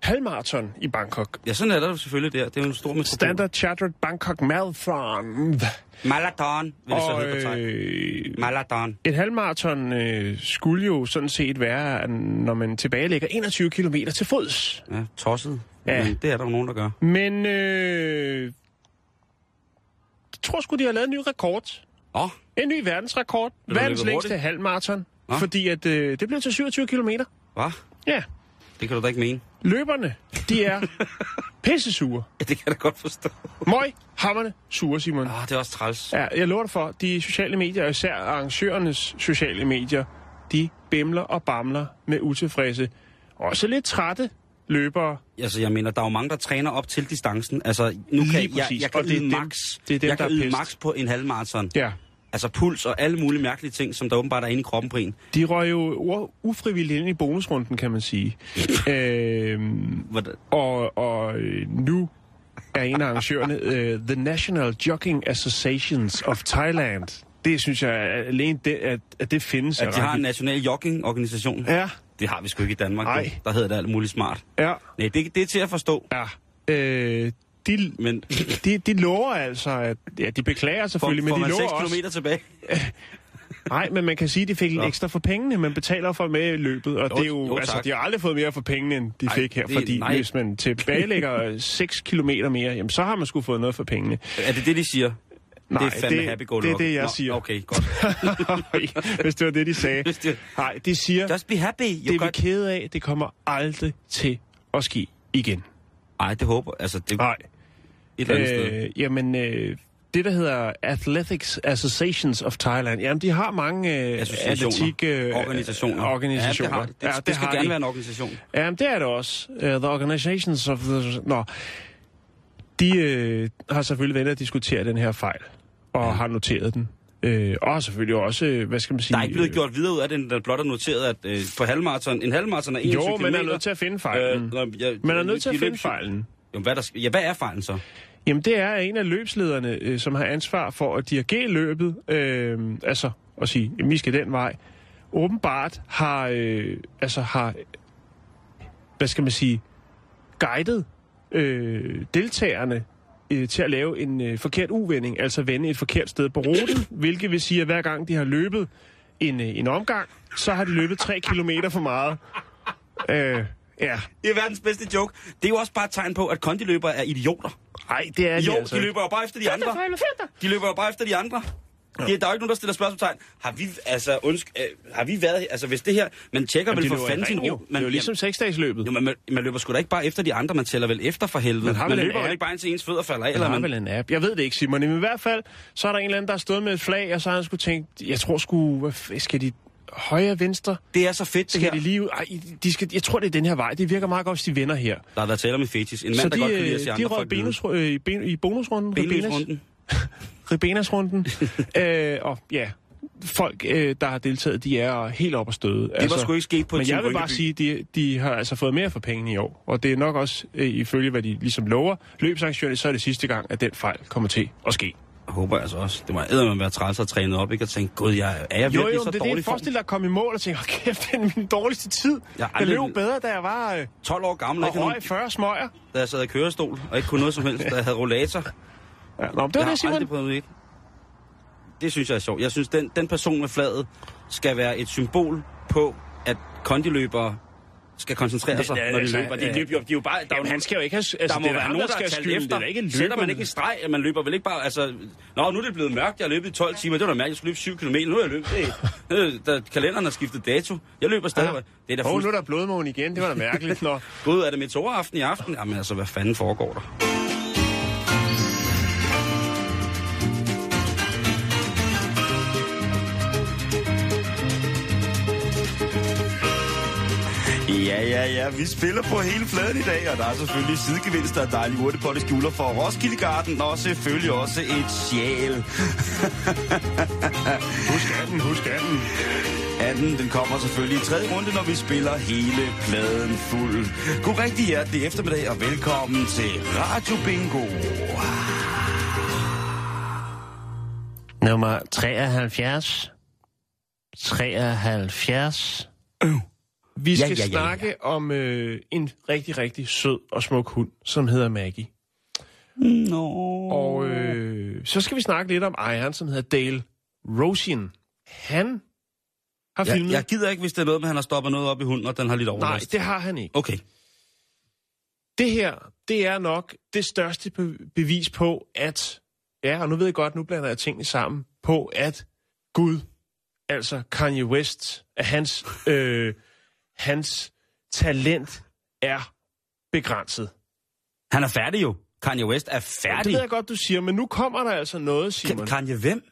halvmarathon i Bangkok. Ja, sådan er der selvfølgelig der. Det er jo en stor metropol. Standard Chartered Bangkok Marathon. Marathon, vil det så Og hedde på øh, Marathon. et halvmarathon øh, skulle jo sådan set være, når man tilbagelægger 21 km til fods. Ja, tosset. Ja. Men det er der jo nogen, der gør. Men øh, jeg tror sgu, de har lavet en ny rekord. Åh, oh, En ny verdensrekord. Verdens længste halvmarathon. Nå. Fordi at øh, det blev til 27 km. hvad? Ja. Det kan du da ikke mene. Løberne, de er (laughs) pissesure. Ja, det kan jeg da godt forstå. Møg, hammerne, sure, Simon. Ah, det er også træls. Ja, jeg lover dig for, de sociale medier, og især arrangørernes sociale medier, de bimler og bamler med utilfredse. Også lidt trætte løbere. Altså, jeg mener, der er jo mange, der træner op til distancen. Altså, nu kan Lige jeg, præcis. jeg kan Og det er max. det er dem, jeg der kan max på en halvmarathon. Ja, Altså puls og alle mulige mærkelige ting, som der åbenbart er inde i kroppen på en. de røg jo ufrivilligt ind i bonusrunden, kan man sige. (laughs) øhm, Hvordan? og, og øh, nu er en af arrangørerne uh, The National Jogging Associations of Thailand. Det synes jeg er alene, det, at, at det findes. At de har en national jogging-organisation. Ja, Det har vi sgu ikke i Danmark. Nej. Der hedder det alt muligt smart. ja, Nej, det, det er til at forstå. ja. Øh, de, Men de, de lover altså, at... Ja, de beklager selvfølgelig, får men de 6 lover også... kilometer tilbage? (laughs) Nej, men man kan sige, at de fik lidt ekstra for pengene. Man betaler for med i løbet, og Jo, det er jo, jo, altså, de har aldrig fået mere for pengene, end de Ej, fik her. det- fordi nej. hvis man tilbagelægger (laughs) 6 kilometer mere, jamen, så har man sgu fået noget for pengene. Er det det, de siger? det Nej, er fandme det- happy go det er det, jeg Nå, siger. Okay, godt. (laughs) Hvis det var det, de sagde. Det- Nej, de siger, Just be happy. det You er vi got... kede af, det kommer aldrig til at ske igen. Ej, det håber Altså, det Nej. Eller andet sted. Øh, jamen, øh, det der hedder Athletics Associations of Thailand, jamen de har mange øh, atletik... Øh, Organisationer. organisationer. Ja, det, har, det, det, det skal gerne være en organisation. Jamen, det er det også. Uh, the Organizations of the... Nå. De øh, har selvfølgelig været at diskutere den her fejl, og ja. har noteret den. Øh, og selvfølgelig også, øh, hvad skal man sige... Der er ikke blevet øh, gjort videre ud af det, der blot er noteret, at øh, på halvmarathon, en halvmarathon er 21 Jo, man er nødt til at finde fejlen. Øh, jeg, man er nødt til de at finde fejlen. Jo, hvad, er der, ja, hvad er fejlen så? Jamen, det er en af løbslederne, øh, som har ansvar for at dirigere løbet, øh, altså at sige, at vi skal den vej. Åbenbart har, øh, altså har, hvad skal man sige, guidet øh, deltagerne øh, til at lave en øh, forkert uvending, altså vende et forkert sted på ruten, (coughs) hvilket vil sige, at hver gang de har løbet en, øh, en omgang, så har de løbet tre kilometer for meget. Øh, ja, Det er verdens bedste joke. Det er jo også bare et tegn på, at kondiløbere er idioter. nej, det er de Jo, altså. de løber jo bare efter de andre. De løber jo bare efter de andre. Ja. Der er jo ikke nogen, der stiller spørgsmålstegn. Har vi, altså, undsk, øh, har vi været, altså hvis det her, man tjekker Jamen, vel for fanden sin ro. jo. Det er jo ligesom seksdagsløbet. Jo, men man, man løber sgu da ikke bare efter de andre, man tæller vel efter for helvede. Man Man, har man løber vel app. ikke bare indtil ens fødder falder af, Eller eller har man... vel en app. Jeg ved det ikke, Simon. Men i hvert fald, så er der en eller anden, der har stået med et flag, og så har han skulle tænkt, jeg tror sgu, hvad skal de højre, venstre? Det er så fedt, det her. de lige? Ej, de skal, jeg tror, det er den her vej. Det virker meget godt, hvis de vender her. Der har været tale om en fetis. En mand, så der de, godt kan lide at se øh, de røg benus, øh, i, ben, i bonusrunden. Ribenas, Benløsrunden. (laughs) Ribenas-runden. (laughs) øh, og ja, folk, øh, der har deltaget, de er helt op at støde. Det var sgu ikke sket på Men jeg vil bare sige, de, de har altså fået mere for pengene i år. Og det er nok også, øh, ifølge hvad de ligesom lover, løbsarrangørerne, så er det sidste gang, at den fejl kommer til at ske. Jeg håber altså også. Det må eddermame være træls at træne op, ikke? Og tænke, gud, jeg er jeg Jo, virkelig jo, så det er dårlig det. form? Forestil dig at komme i mål og tænke, "Hold kæft, det er min dårligste tid. Jeg Jeg, jeg løb bedre, da jeg var øh, 12 år gammel, og ikke røg 40 smøger. da jeg sad i kørestol, og ikke kunne noget som helst, da jeg havde rollator. Ja, nå, det var jeg det, Simon. prøvet det. Det synes jeg er sjovt. Jeg synes, den, den person med flaget skal være et symbol på, at kondiløbere skal koncentrere sig, når de altså, løber. De, løber jo, de er jo bare... Der er Jamen, han skal jo ikke have... Altså, der må det er være nogen, der, skal skylden. efter. Det er ikke Sætter man ikke en streg, at man løber vel ikke bare... Altså, Nå, nu er det blevet mørkt, jeg har løbet i 12 timer. Det var da mærkeligt, jeg skulle løbe 7 km. Nu er jeg løbet. Det, da kalenderen har skiftet dato. Jeg løber stadig. Ja. Det er da oh, nu er der blodmåne igen. Det var da mærkeligt. Nå. (laughs) Gud, er det meteoraften i aften? Jamen altså, hvad fanden foregår der? Ja, ja, ja. Vi spiller på hele fladen i dag, og der er selvfølgelig sidegevinster og dejlige urtepotte skjuler for Roskilde Garden, og selvfølgelig også et sjæl. (laughs) Husk anden, husk anden. Anden, den kommer selvfølgelig i tredje runde, når vi spiller hele pladen fuld. God rigtig hjertelig eftermiddag, og velkommen til Radio Bingo. Nummer 73. 73. Vi skal ja, ja, ja. snakke om øh, en rigtig, rigtig sød og smuk hund, som hedder Maggie. Nå. Og øh, så skal vi snakke lidt om ejeren, som hedder Dale Rosian. Han har filmet... jeg gider ikke, hvis det er noget med, han har stoppet noget op i hunden, og den har lidt Nej, overlast. det har han ikke. Okay. Det her, det er nok det største be- bevis på, at... Ja, og nu ved jeg godt, nu blander jeg tingene sammen. På, at Gud, altså Kanye West, at hans, øh, hans talent er begrænset. Han er færdig jo. Kanye West er Det færdig. ved jeg godt, du siger, men nu kommer der altså noget, Simon. Ka- Kanye hvem?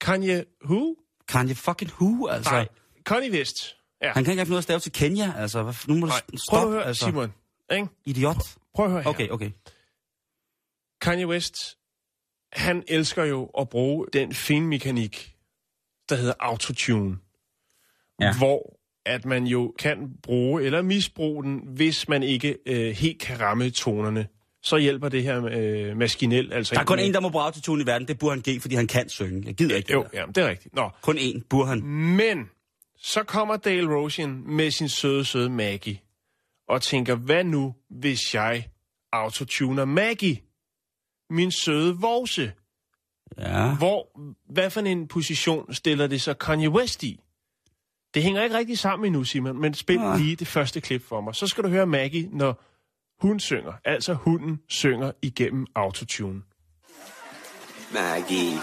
Kanye who? Kanye fucking who, altså? Nej, Kanye West. Ja. Han kan ikke have noget at stave til Kenya, altså. Nu må du Nej, s- prøv stoppe, at høre, altså. Simon. Ikke? Idiot. Prøv at høre her. Okay, okay. Kanye West, han elsker jo at bruge den finmekanik, der hedder autotune. Ja. Hvor at man jo kan bruge eller misbruge den, hvis man ikke øh, helt kan ramme tonerne. Så hjælper det her øh, maskinel. Altså Der er kun en, der må bruge autotune i verden. Det burde han give, fordi han kan synge. Jeg gider ikke det Jo, der. ja, det er rigtigt. Nå. Kun én burde han. Men så kommer Dale Rosian med sin søde, søde Maggie og tænker, hvad nu, hvis jeg autotuner Maggie? Min søde vorse. Ja. Hvor, hvad for en position stiller det så Kanye West i? Det hænger ikke rigtig sammen endnu, Simon, men spil Nej. lige det første klip for mig. Så skal du høre Maggie, når hun synger. Altså hunden synger igennem autotune. Maggie.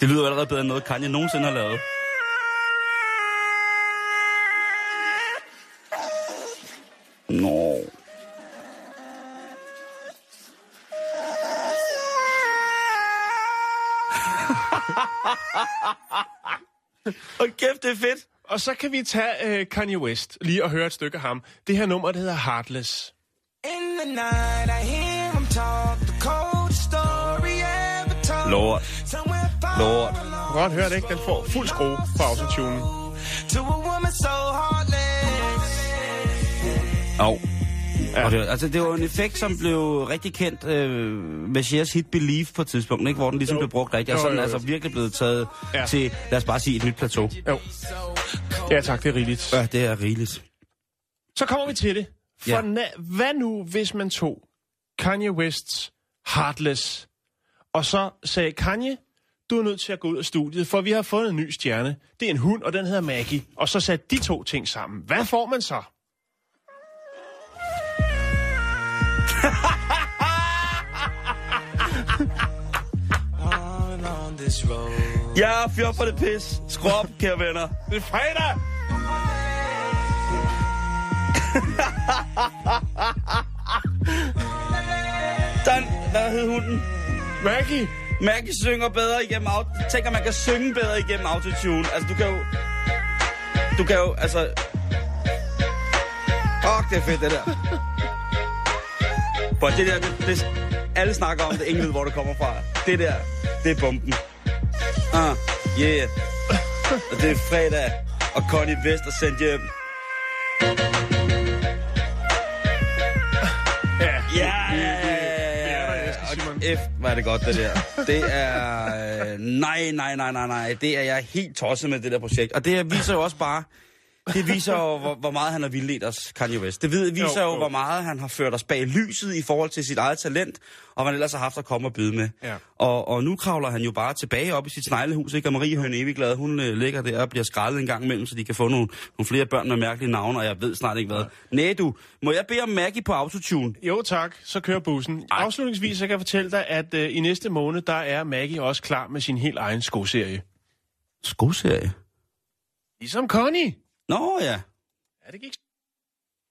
Det lyder allerede bedre end noget, Kanye nogensinde har lavet. Kæft, det er fedt. Og så kan vi tage uh, Kanye West lige og høre et stykke af ham. Det her nummer, det hedder Heartless. In the night, I hear him talk, the cold story ever told. Lord. Lord. Du kan godt høre det, ikke? Den får fuld skrue på autotune. to a woman so heartless. Og, ja. og det, altså, det var en effekt, som blev rigtig kendt øh, med Cher's hit Believe på et tidspunkt, ikke? hvor den ligesom Jo. blev brugt rigtigt. Og Jo, så den jo, jo. altså virkelig blevet taget ja. til, lad os bare sige, et nyt plateau. Jo. Ja tak, det er rigeligt. Ja, det er rigeligt. Så kommer vi til det. For Ja. na- hvad nu, hvis man tog Kanye Wests Heartless, og så sagde Kanye, du er nødt til at gå ud af studiet, for vi har fundet en ny stjerne. Det er en hund, og den hedder Maggie. Og så satte de to ting sammen. Hvad får man så? Ja, fyr for det pis. Skru op, kære venner. Det er fredag! (laughs) Dan, hvad hed hunden? Maggie! Maggie synger bedre igennem auto... Tænk, at man kan synge bedre igennem autotune. Altså, du kan jo... Du kan jo, altså... Åh, oh, det er fedt, det der. For det der, det, det, alle snakker om det, ingen ved, hvor det kommer fra. Det der, det er bomben. Ah, yeah. Og det er fredag, og Connie Vest er sendt hjem. F, er det godt, det der. Det er... øh, Nej, nej, nej, nej, nej. Det er jeg helt tosset med, det der projekt. Og det viser jo også bare... Det viser jo, hvor, hvor meget han har vildledt os, Kanye West. Det viser Jo, jo, jo. hvor meget han har ført os bag lyset i forhold til sit eget talent, og hvad han ellers har haft at komme og byde med. Ja. Og, og nu kravler han jo bare tilbage op i sit sneglehus, ikke? Og Marie Høn Evigglad, hun øh, ligger der og bliver skrællet en gang imellem, så de kan få nogle, nogle flere børn med mærkelige navne, og jeg ved snart ikke hvad. Næh du, må jeg bede om Maggie på autotune? Jo tak, så kører bussen. Afslutningsvis så kan jeg fortælle dig, at uh, i næste måned, der er Maggie også klar med sin helt egen skoserie. Skoserie? Ligesom Connie. Nå ja. Ja, det gik,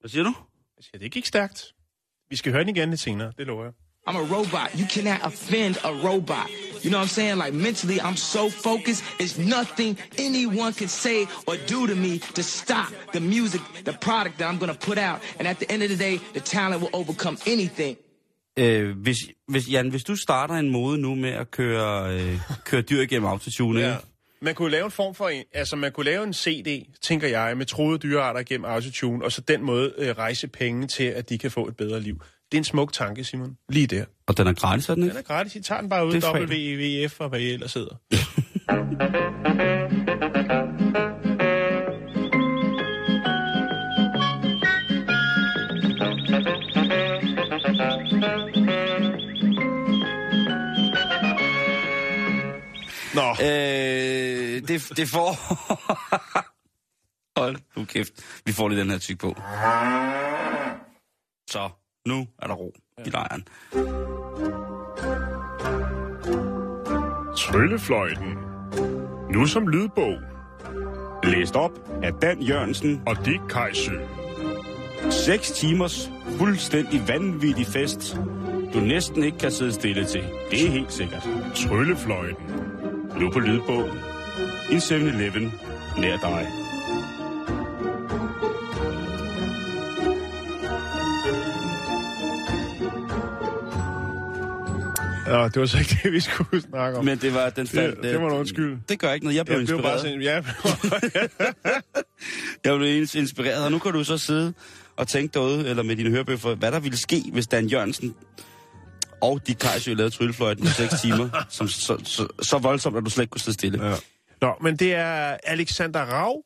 Hvad siger du? jeg siger, det gik stærkt. Vi skal høre den igen lidt senere, det lover jeg. I'm a robot. You cannot offend a robot. You know what I'm saying? Like mentally, I'm so focused. There's nothing anyone can say or do to me to stop the music, the product that I'm gonna put out. And at the end of the day, the talent will overcome anything. Øh, hvis, hvis, Jan, hvis du starter en mode nu med at køre, øh, køre dyr igennem autotune, ja. Man kunne lave en form for en, altså man kunne lave en CD, tænker jeg, med troede dyrearter gennem autotune, og så den måde øh, rejse penge til, at de kan få et bedre liv. Det er en smuk tanke, Simon. Lige der. og den er gratis, er den Den ikke? er gratis. I tager den bare ud, er. WWF og hvad I ellers hedder. Nå, Øh, det, det får... Hold nu kæft. Vi får lige den her tyk på. Så, nu er der ro i lejren. Tryllefløjten. Nu som lydbog. Læst op af Dan Jørgensen. Og Dick Kajsø. 6 timers fuldstændig vanvittig fest. Du næsten ikke kan sidde stille til. Det er helt sikkert. Tryllefløjten. Nu på lydbog. En 7-Eleven nær dig. Nå, det var så ikke det, vi skulle snakke om. Men det var, den faldt... det, det var noget skyld. Det gør ikke noget. Jeg blev Jeg blev inspireret. bare sådan, ja, Jeg blev ins- (laughs) inspireret, og nu kan du så sidde og tænke derude, eller med dine hørebøffer, hvad der ville ske, hvis Dan Jørgensen og Dick Kajsø lavede tryllefløjten i 6 timer, (laughs) som så, så, så voldsomt, at du slet ikke kunne sidde stille. Ja. Nå, men det er Alexander Rav,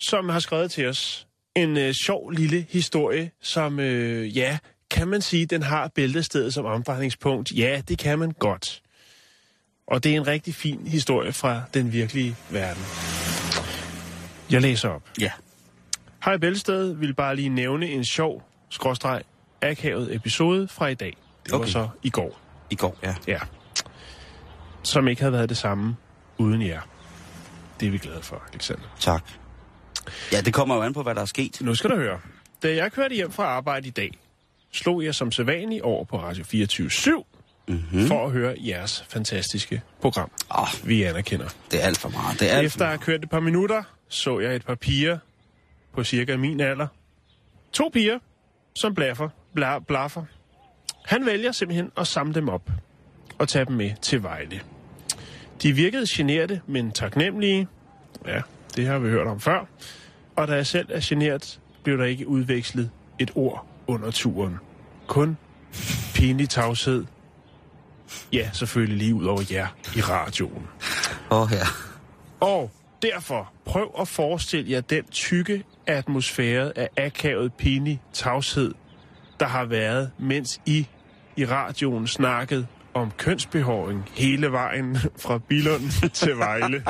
som har skrevet til os en øh, sjov lille historie, som, øh, ja, kan man sige, den har bæltestedet som omdrejningspunkt? Ja, det kan man godt. Og det er en rigtig fin historie fra den virkelige verden. Jeg læser op. Ja. Hej Bælsted vil bare lige nævne en sjov, skråstreg, akavet episode fra i dag. Det var Okay. så i går. I går, ja. Ja. Som ikke havde været det samme uden jer. Det er vi glade for, Alexander. Tak. Ja, det kommer jo an på, hvad der er sket. Nu skal du høre. Da jeg kørte hjem fra arbejde i dag, slog jeg som sædvanlig over på Radio 24 7 mm-hmm. for at høre jeres fantastiske program. Åh, Vi anerkender. det er alt for meget. Det er Efter at have kørt et par minutter, så jeg et par piger på cirka min alder. To piger, som blaffer, bla, blaffer. Han vælger simpelthen at samle dem op og tage dem med til Vejle. De virkede generte, men taknemmelige. Ja, det har vi hørt om før. Og da jeg selv er genert, blev der ikke udvekslet et ord under turen. Kun pinlig tavshed. Ja, selvfølgelig lige ud over jer i radioen. Åh, ja. Og derfor prøv at forestille jer den tykke atmosfære af akavet, pinlig tavshed, der har været, mens I i radioen snakkede om kønsbehåring hele vejen (laughs) fra Bilund (laughs) til Vejle.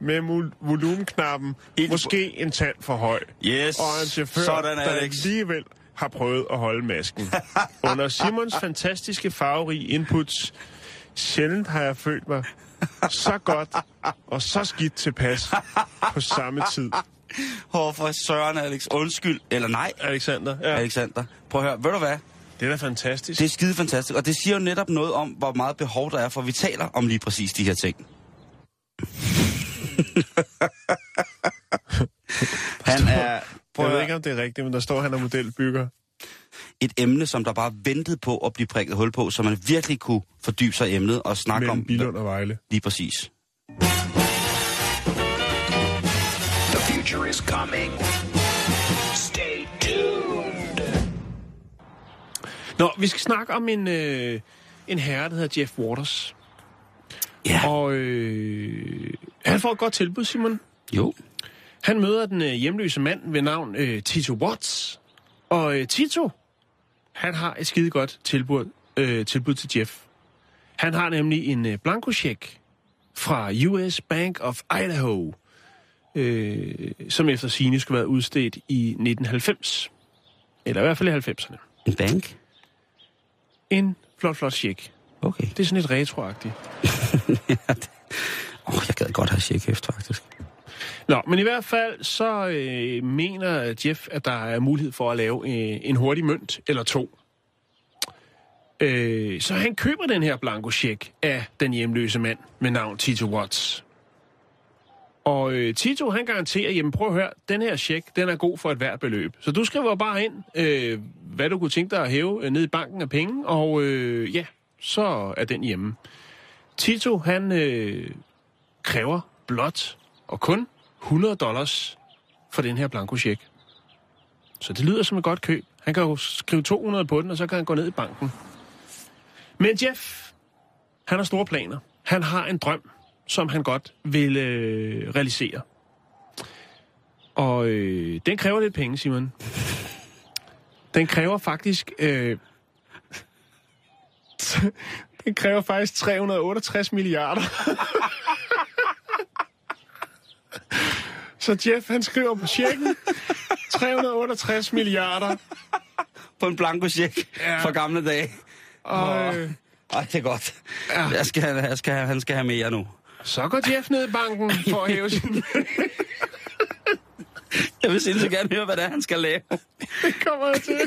Med volumenknappen Helt- måske en tand for høj. Yes. Og en chauffør, Sådan, der Alex. alligevel har prøvet at holde masken. (laughs) Under Simons fantastiske farverige inputs, sjældent har jeg følt mig så godt og så skidt tilpas på samme tid. Hvor for søren, Alex. Undskyld. Eller nej, Alexander, ja. Alexander. Prøv at høre. Ved du hvad? Det er da fantastisk. Det er skide fantastisk. Og det siger jo netop noget om, hvor meget behov der er, for vi taler om lige præcis de her ting. (laughs) Han er prøv jeg ved ikke, om det er rigtigt, men der står, at han er modelbygger. et emne, som der bare ventede på at blive prikket hul på, så man virkelig kunne fordybe sig i emnet og snakke Mellem om Bilund og Vejle. lige præcis. The future is coming. Nå, vi skal snakke om en, øh, en herre, der hedder Jeff Waters. Ja. Og øh, han får et godt tilbud, Simon. Jo. Han møder den øh, hjemløse mand ved navn øh, Tito Watts. Og øh, Tito, han har et skide godt tilbud, øh, tilbud til Jeff. Han har nemlig en øh, blankocheck fra US Bank of Idaho, øh, som efter sine skulle være udstedt i 1990. Eller i hvert fald i 90'erne. En bank? En flot, flot check. Okay. Det er sådan lidt retroagtigt. (laughs) Åh, oh, jeg gad godt have efter, faktisk. Nå, men i hvert fald så øh, mener Jeff, at der er mulighed for at lave øh, en hurtig mønt eller to. Øh, så han køber den her blanko af den hjemløse mand med navn Tito Watts. Og øh, Tito, han garanterer, jamen prøv at høre, den her check, den er god for et hvert beløb. Så du skriver bare ind, øh, hvad du kunne tænke dig at hæve øh, ned i banken af penge, og øh, ja, så er den hjemme. Tito, han øh, kræver blot og kun 100 dollars for den her blankocheck. Så det lyder som et godt køb. Han kan jo skrive 200 på den, og så kan han gå ned i banken. Men Jeff, han har store planer. Han har en drøm, som han godt vil øh, realisere. Og øh, den kræver lidt penge, Simon. (laughs) Den kræver faktisk... Øh, (laughs) den kræver faktisk 368 milliarder. (laughs) Så Jeff, han skriver på checken 368 milliarder. På en blanko check Ja. fra gamle dage. Og øh, Ej, det er godt. Ja. Jeg skal, jeg skal, han skal have mere nu. Så går Jeff ned i banken for at (laughs) hæve sin... Jeg vil sindssygt gerne høre, hvad det er, han skal lave. Det kommer jeg til.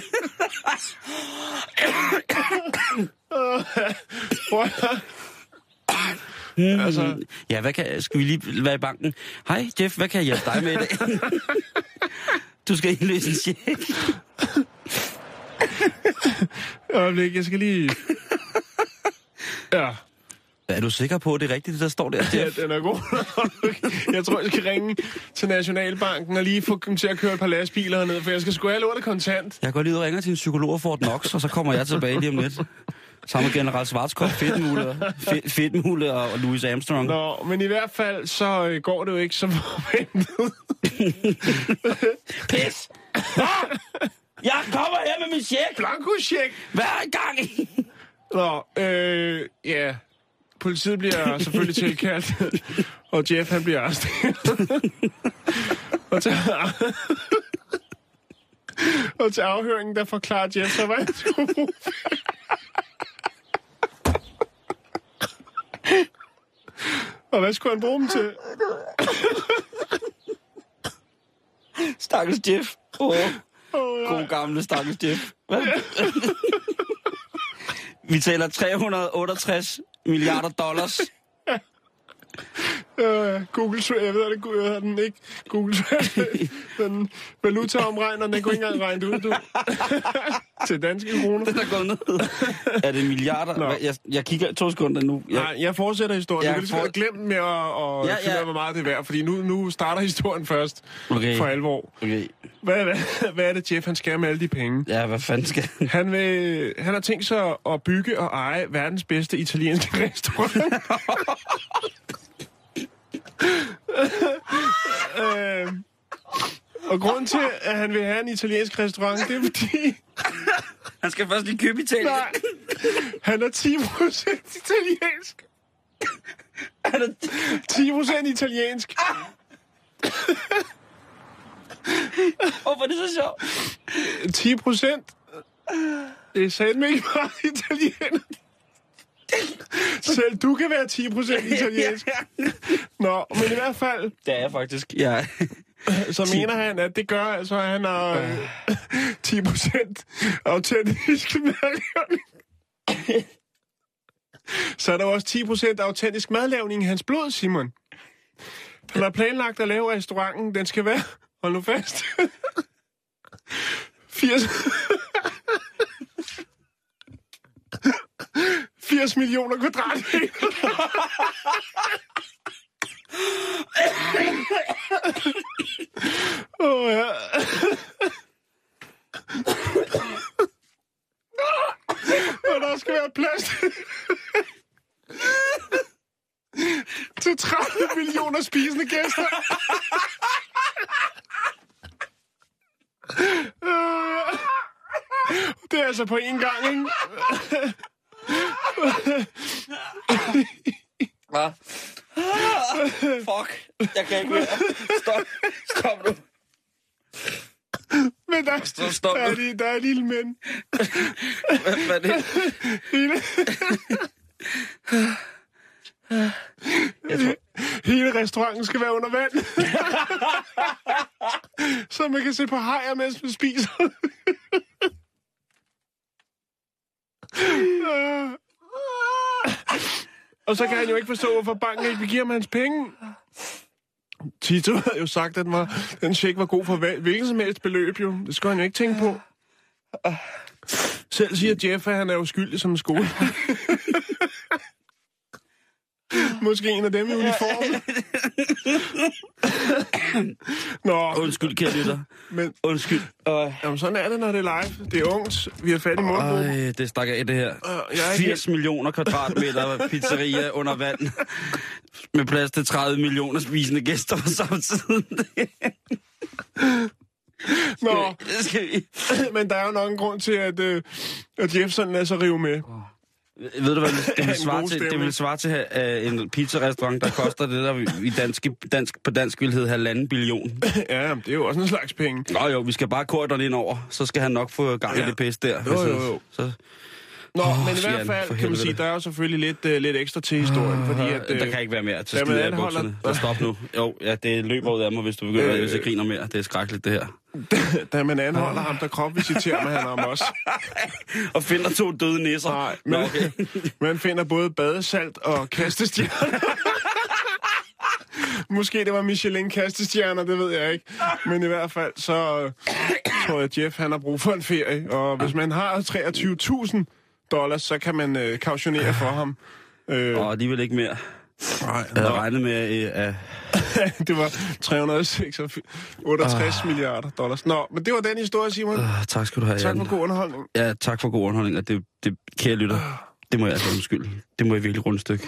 Høre. altså, Ja, hvad kan, skal vi lige være i banken? Hej, Jeff, hvad kan jeg hjælpe dig med i dag? du skal indløse en check. øjeblik, jeg skal lige... Ja, Er du sikker på, at det er rigtigt, det der står der, ja den er god. (laughs) jeg tror, jeg skal ringe til Nationalbanken og lige få dem til at køre et par lastbiler hernede, for jeg skal sgu have lortet kontant. Jeg går lige ud og ringer til en psykolog og får Knox, og så kommer jeg tilbage lige om lidt. Sammen med General Schwarzkopf, Fedtmule, Fe- Fedtmule og Louis Armstrong. Nå, men i hvert fald, så øh, går det jo ikke som (laughs) forventet. Pis! Nå! Jeg kommer her med min check! Blanko-check! Hvad er i gang i? Nå, øh, ja. Politiet bliver selvfølgelig tilkaldt, og Jeff han bliver arresteret. og, til, og til afhøringen, der forklarer Jeff, så var han Og hvad skulle han bruge dem til? Stakkels Jeff. Åh, oh, god gamle stakkels Jeff. Hvad? Vi taler 368 milliarder dollars. Øh, Google Trade, jeg ved det, jeg ved den ikke. Google Trade, (laughs) den valutaomregner, den kunne ikke engang regne ud, du. (laughs) til danske kroner. Den er gået ned. Er det milliarder? Nå. Jeg, jeg kigger to sekunder nu. Jeg, Nej, jeg fortsætter historien. Ja, Jeg vil lige for- glemme med at, at Ja, ja, ja. finde af, hvor meget det er værd, fordi nu, nu starter historien først Okay. for alvor. Okay. Hvad, hvad, hvad er det, Jeff, han skal med alle de penge? Ja, hvad fanden skal han? Han, vil, han har tænkt sig at bygge og eje verdens bedste italienske restaurant. (laughs) øh, og grunden til, at han vil have en italiensk restaurant, det er fordi, Han skal først lige købe Italien. nej, han er 10% italiensk. Han er 10% italiensk. Hvorfor er det så sjovt? 10 procent. Det er satme ikke meget italiener. (laughs) Selv du kan være 10 procent italiensk. (laughs) Nå, men i hvert fald, Det er jeg faktisk. Ja. (laughs) så mener han, at det gør altså, at han har øh, 10 procent autentisk madlavning. Så er der også 10 procent autentisk madlavning i hans blod, Simon. Han har planlagt at lave restauranten. Den skal være, hold nu fast, 80... 80 millioner kvadratmeter. Åh, oh, ja. Og der skal være plads til- 30 millioner spisende gæster. Det er altså på én gang, ikke? Hvad? Fuck. Jeg kan ikke mere. Stop. Stop nu. Men der, Stop, stop. der, er, lige- der er et lille men. Hvad, hvad er det? Hele, Jeg tror, hele restauranten skal være under vand. Så man kan se på hajer, mens man spiser. (laughs) Og så kan han jo ikke forstå, hvorfor banken ikke vil give ham hans penge. Tito havde jo sagt, at den, var, den check var god for hvilken som helst beløb, jo. Det skulle han jo ikke tænke på. Selv siger Jeff, at han er uskyldig som en skole. (laughs) (laughs) Måske en af dem i uniform. (laughs) Nå, undskyld, kære lytter. men Undskyld. Øh, jamen, sådan er det, når det er live. Det er ungt. Vi har fat i mundgruppen. Ej, det stak af det her. Øh, jeg er ikke 80 millioner kvadratmeter pizzeria under vand. Med plads til 30 millioner spisende gæster på samme tid. Nå, Det skal vi. men der er jo nok en grund til, at, øh, at Jeff sådan lader sig rive med. Ved du hvad, det (laughs) vil svare til, det vil svare til uh, en pizzarestaurant, der koster det, der i dansk, dansk, på dansk vil hedde halvanden billion. Ja, det er jo også en slags penge. Nå jo, vi skal bare korte ind over, så skal han nok få gang i Ja. det pis der. Jo, jo, jo. Så, Nå, Åh, men i hvert fald kan man sige, der er jo selvfølgelig lidt, uh, lidt ekstra til historien, fordi at... der øh, kan ikke være mere til da skide af bukserne. Der stop nu. Jo, ja, det løber ud af mig, hvis du begynder, Øh. hvis jeg griner mere. Det er skrækkeligt, det her. (laughs) da man anholder ham, der kropvisiterer man han om os. Og finder to døde nisser. Nej, Nå, men okay. (laughs) man finder både badesalt og kastestjerner. (laughs) Måske det var Michelin kastestjerner, det ved jeg ikke. Men i hvert fald, så øh, tror jeg, at Jeff han har brug for en ferie. Og hvis man har 23.000 dollars, så kan man øh, kautionere for ham. Øh, Og alligevel ikke mere. nej, Jeg havde regnet med, øh, at (laughs) det var 368 milliarder dollars. Nå, men det var den historie, Simon. uh, tak skal du have, Tak for god underholdning. Ja, tak for god underholdning, og det, det kære lytter, det må jeg altså undskylde. Det må jeg virkelig runde stykke.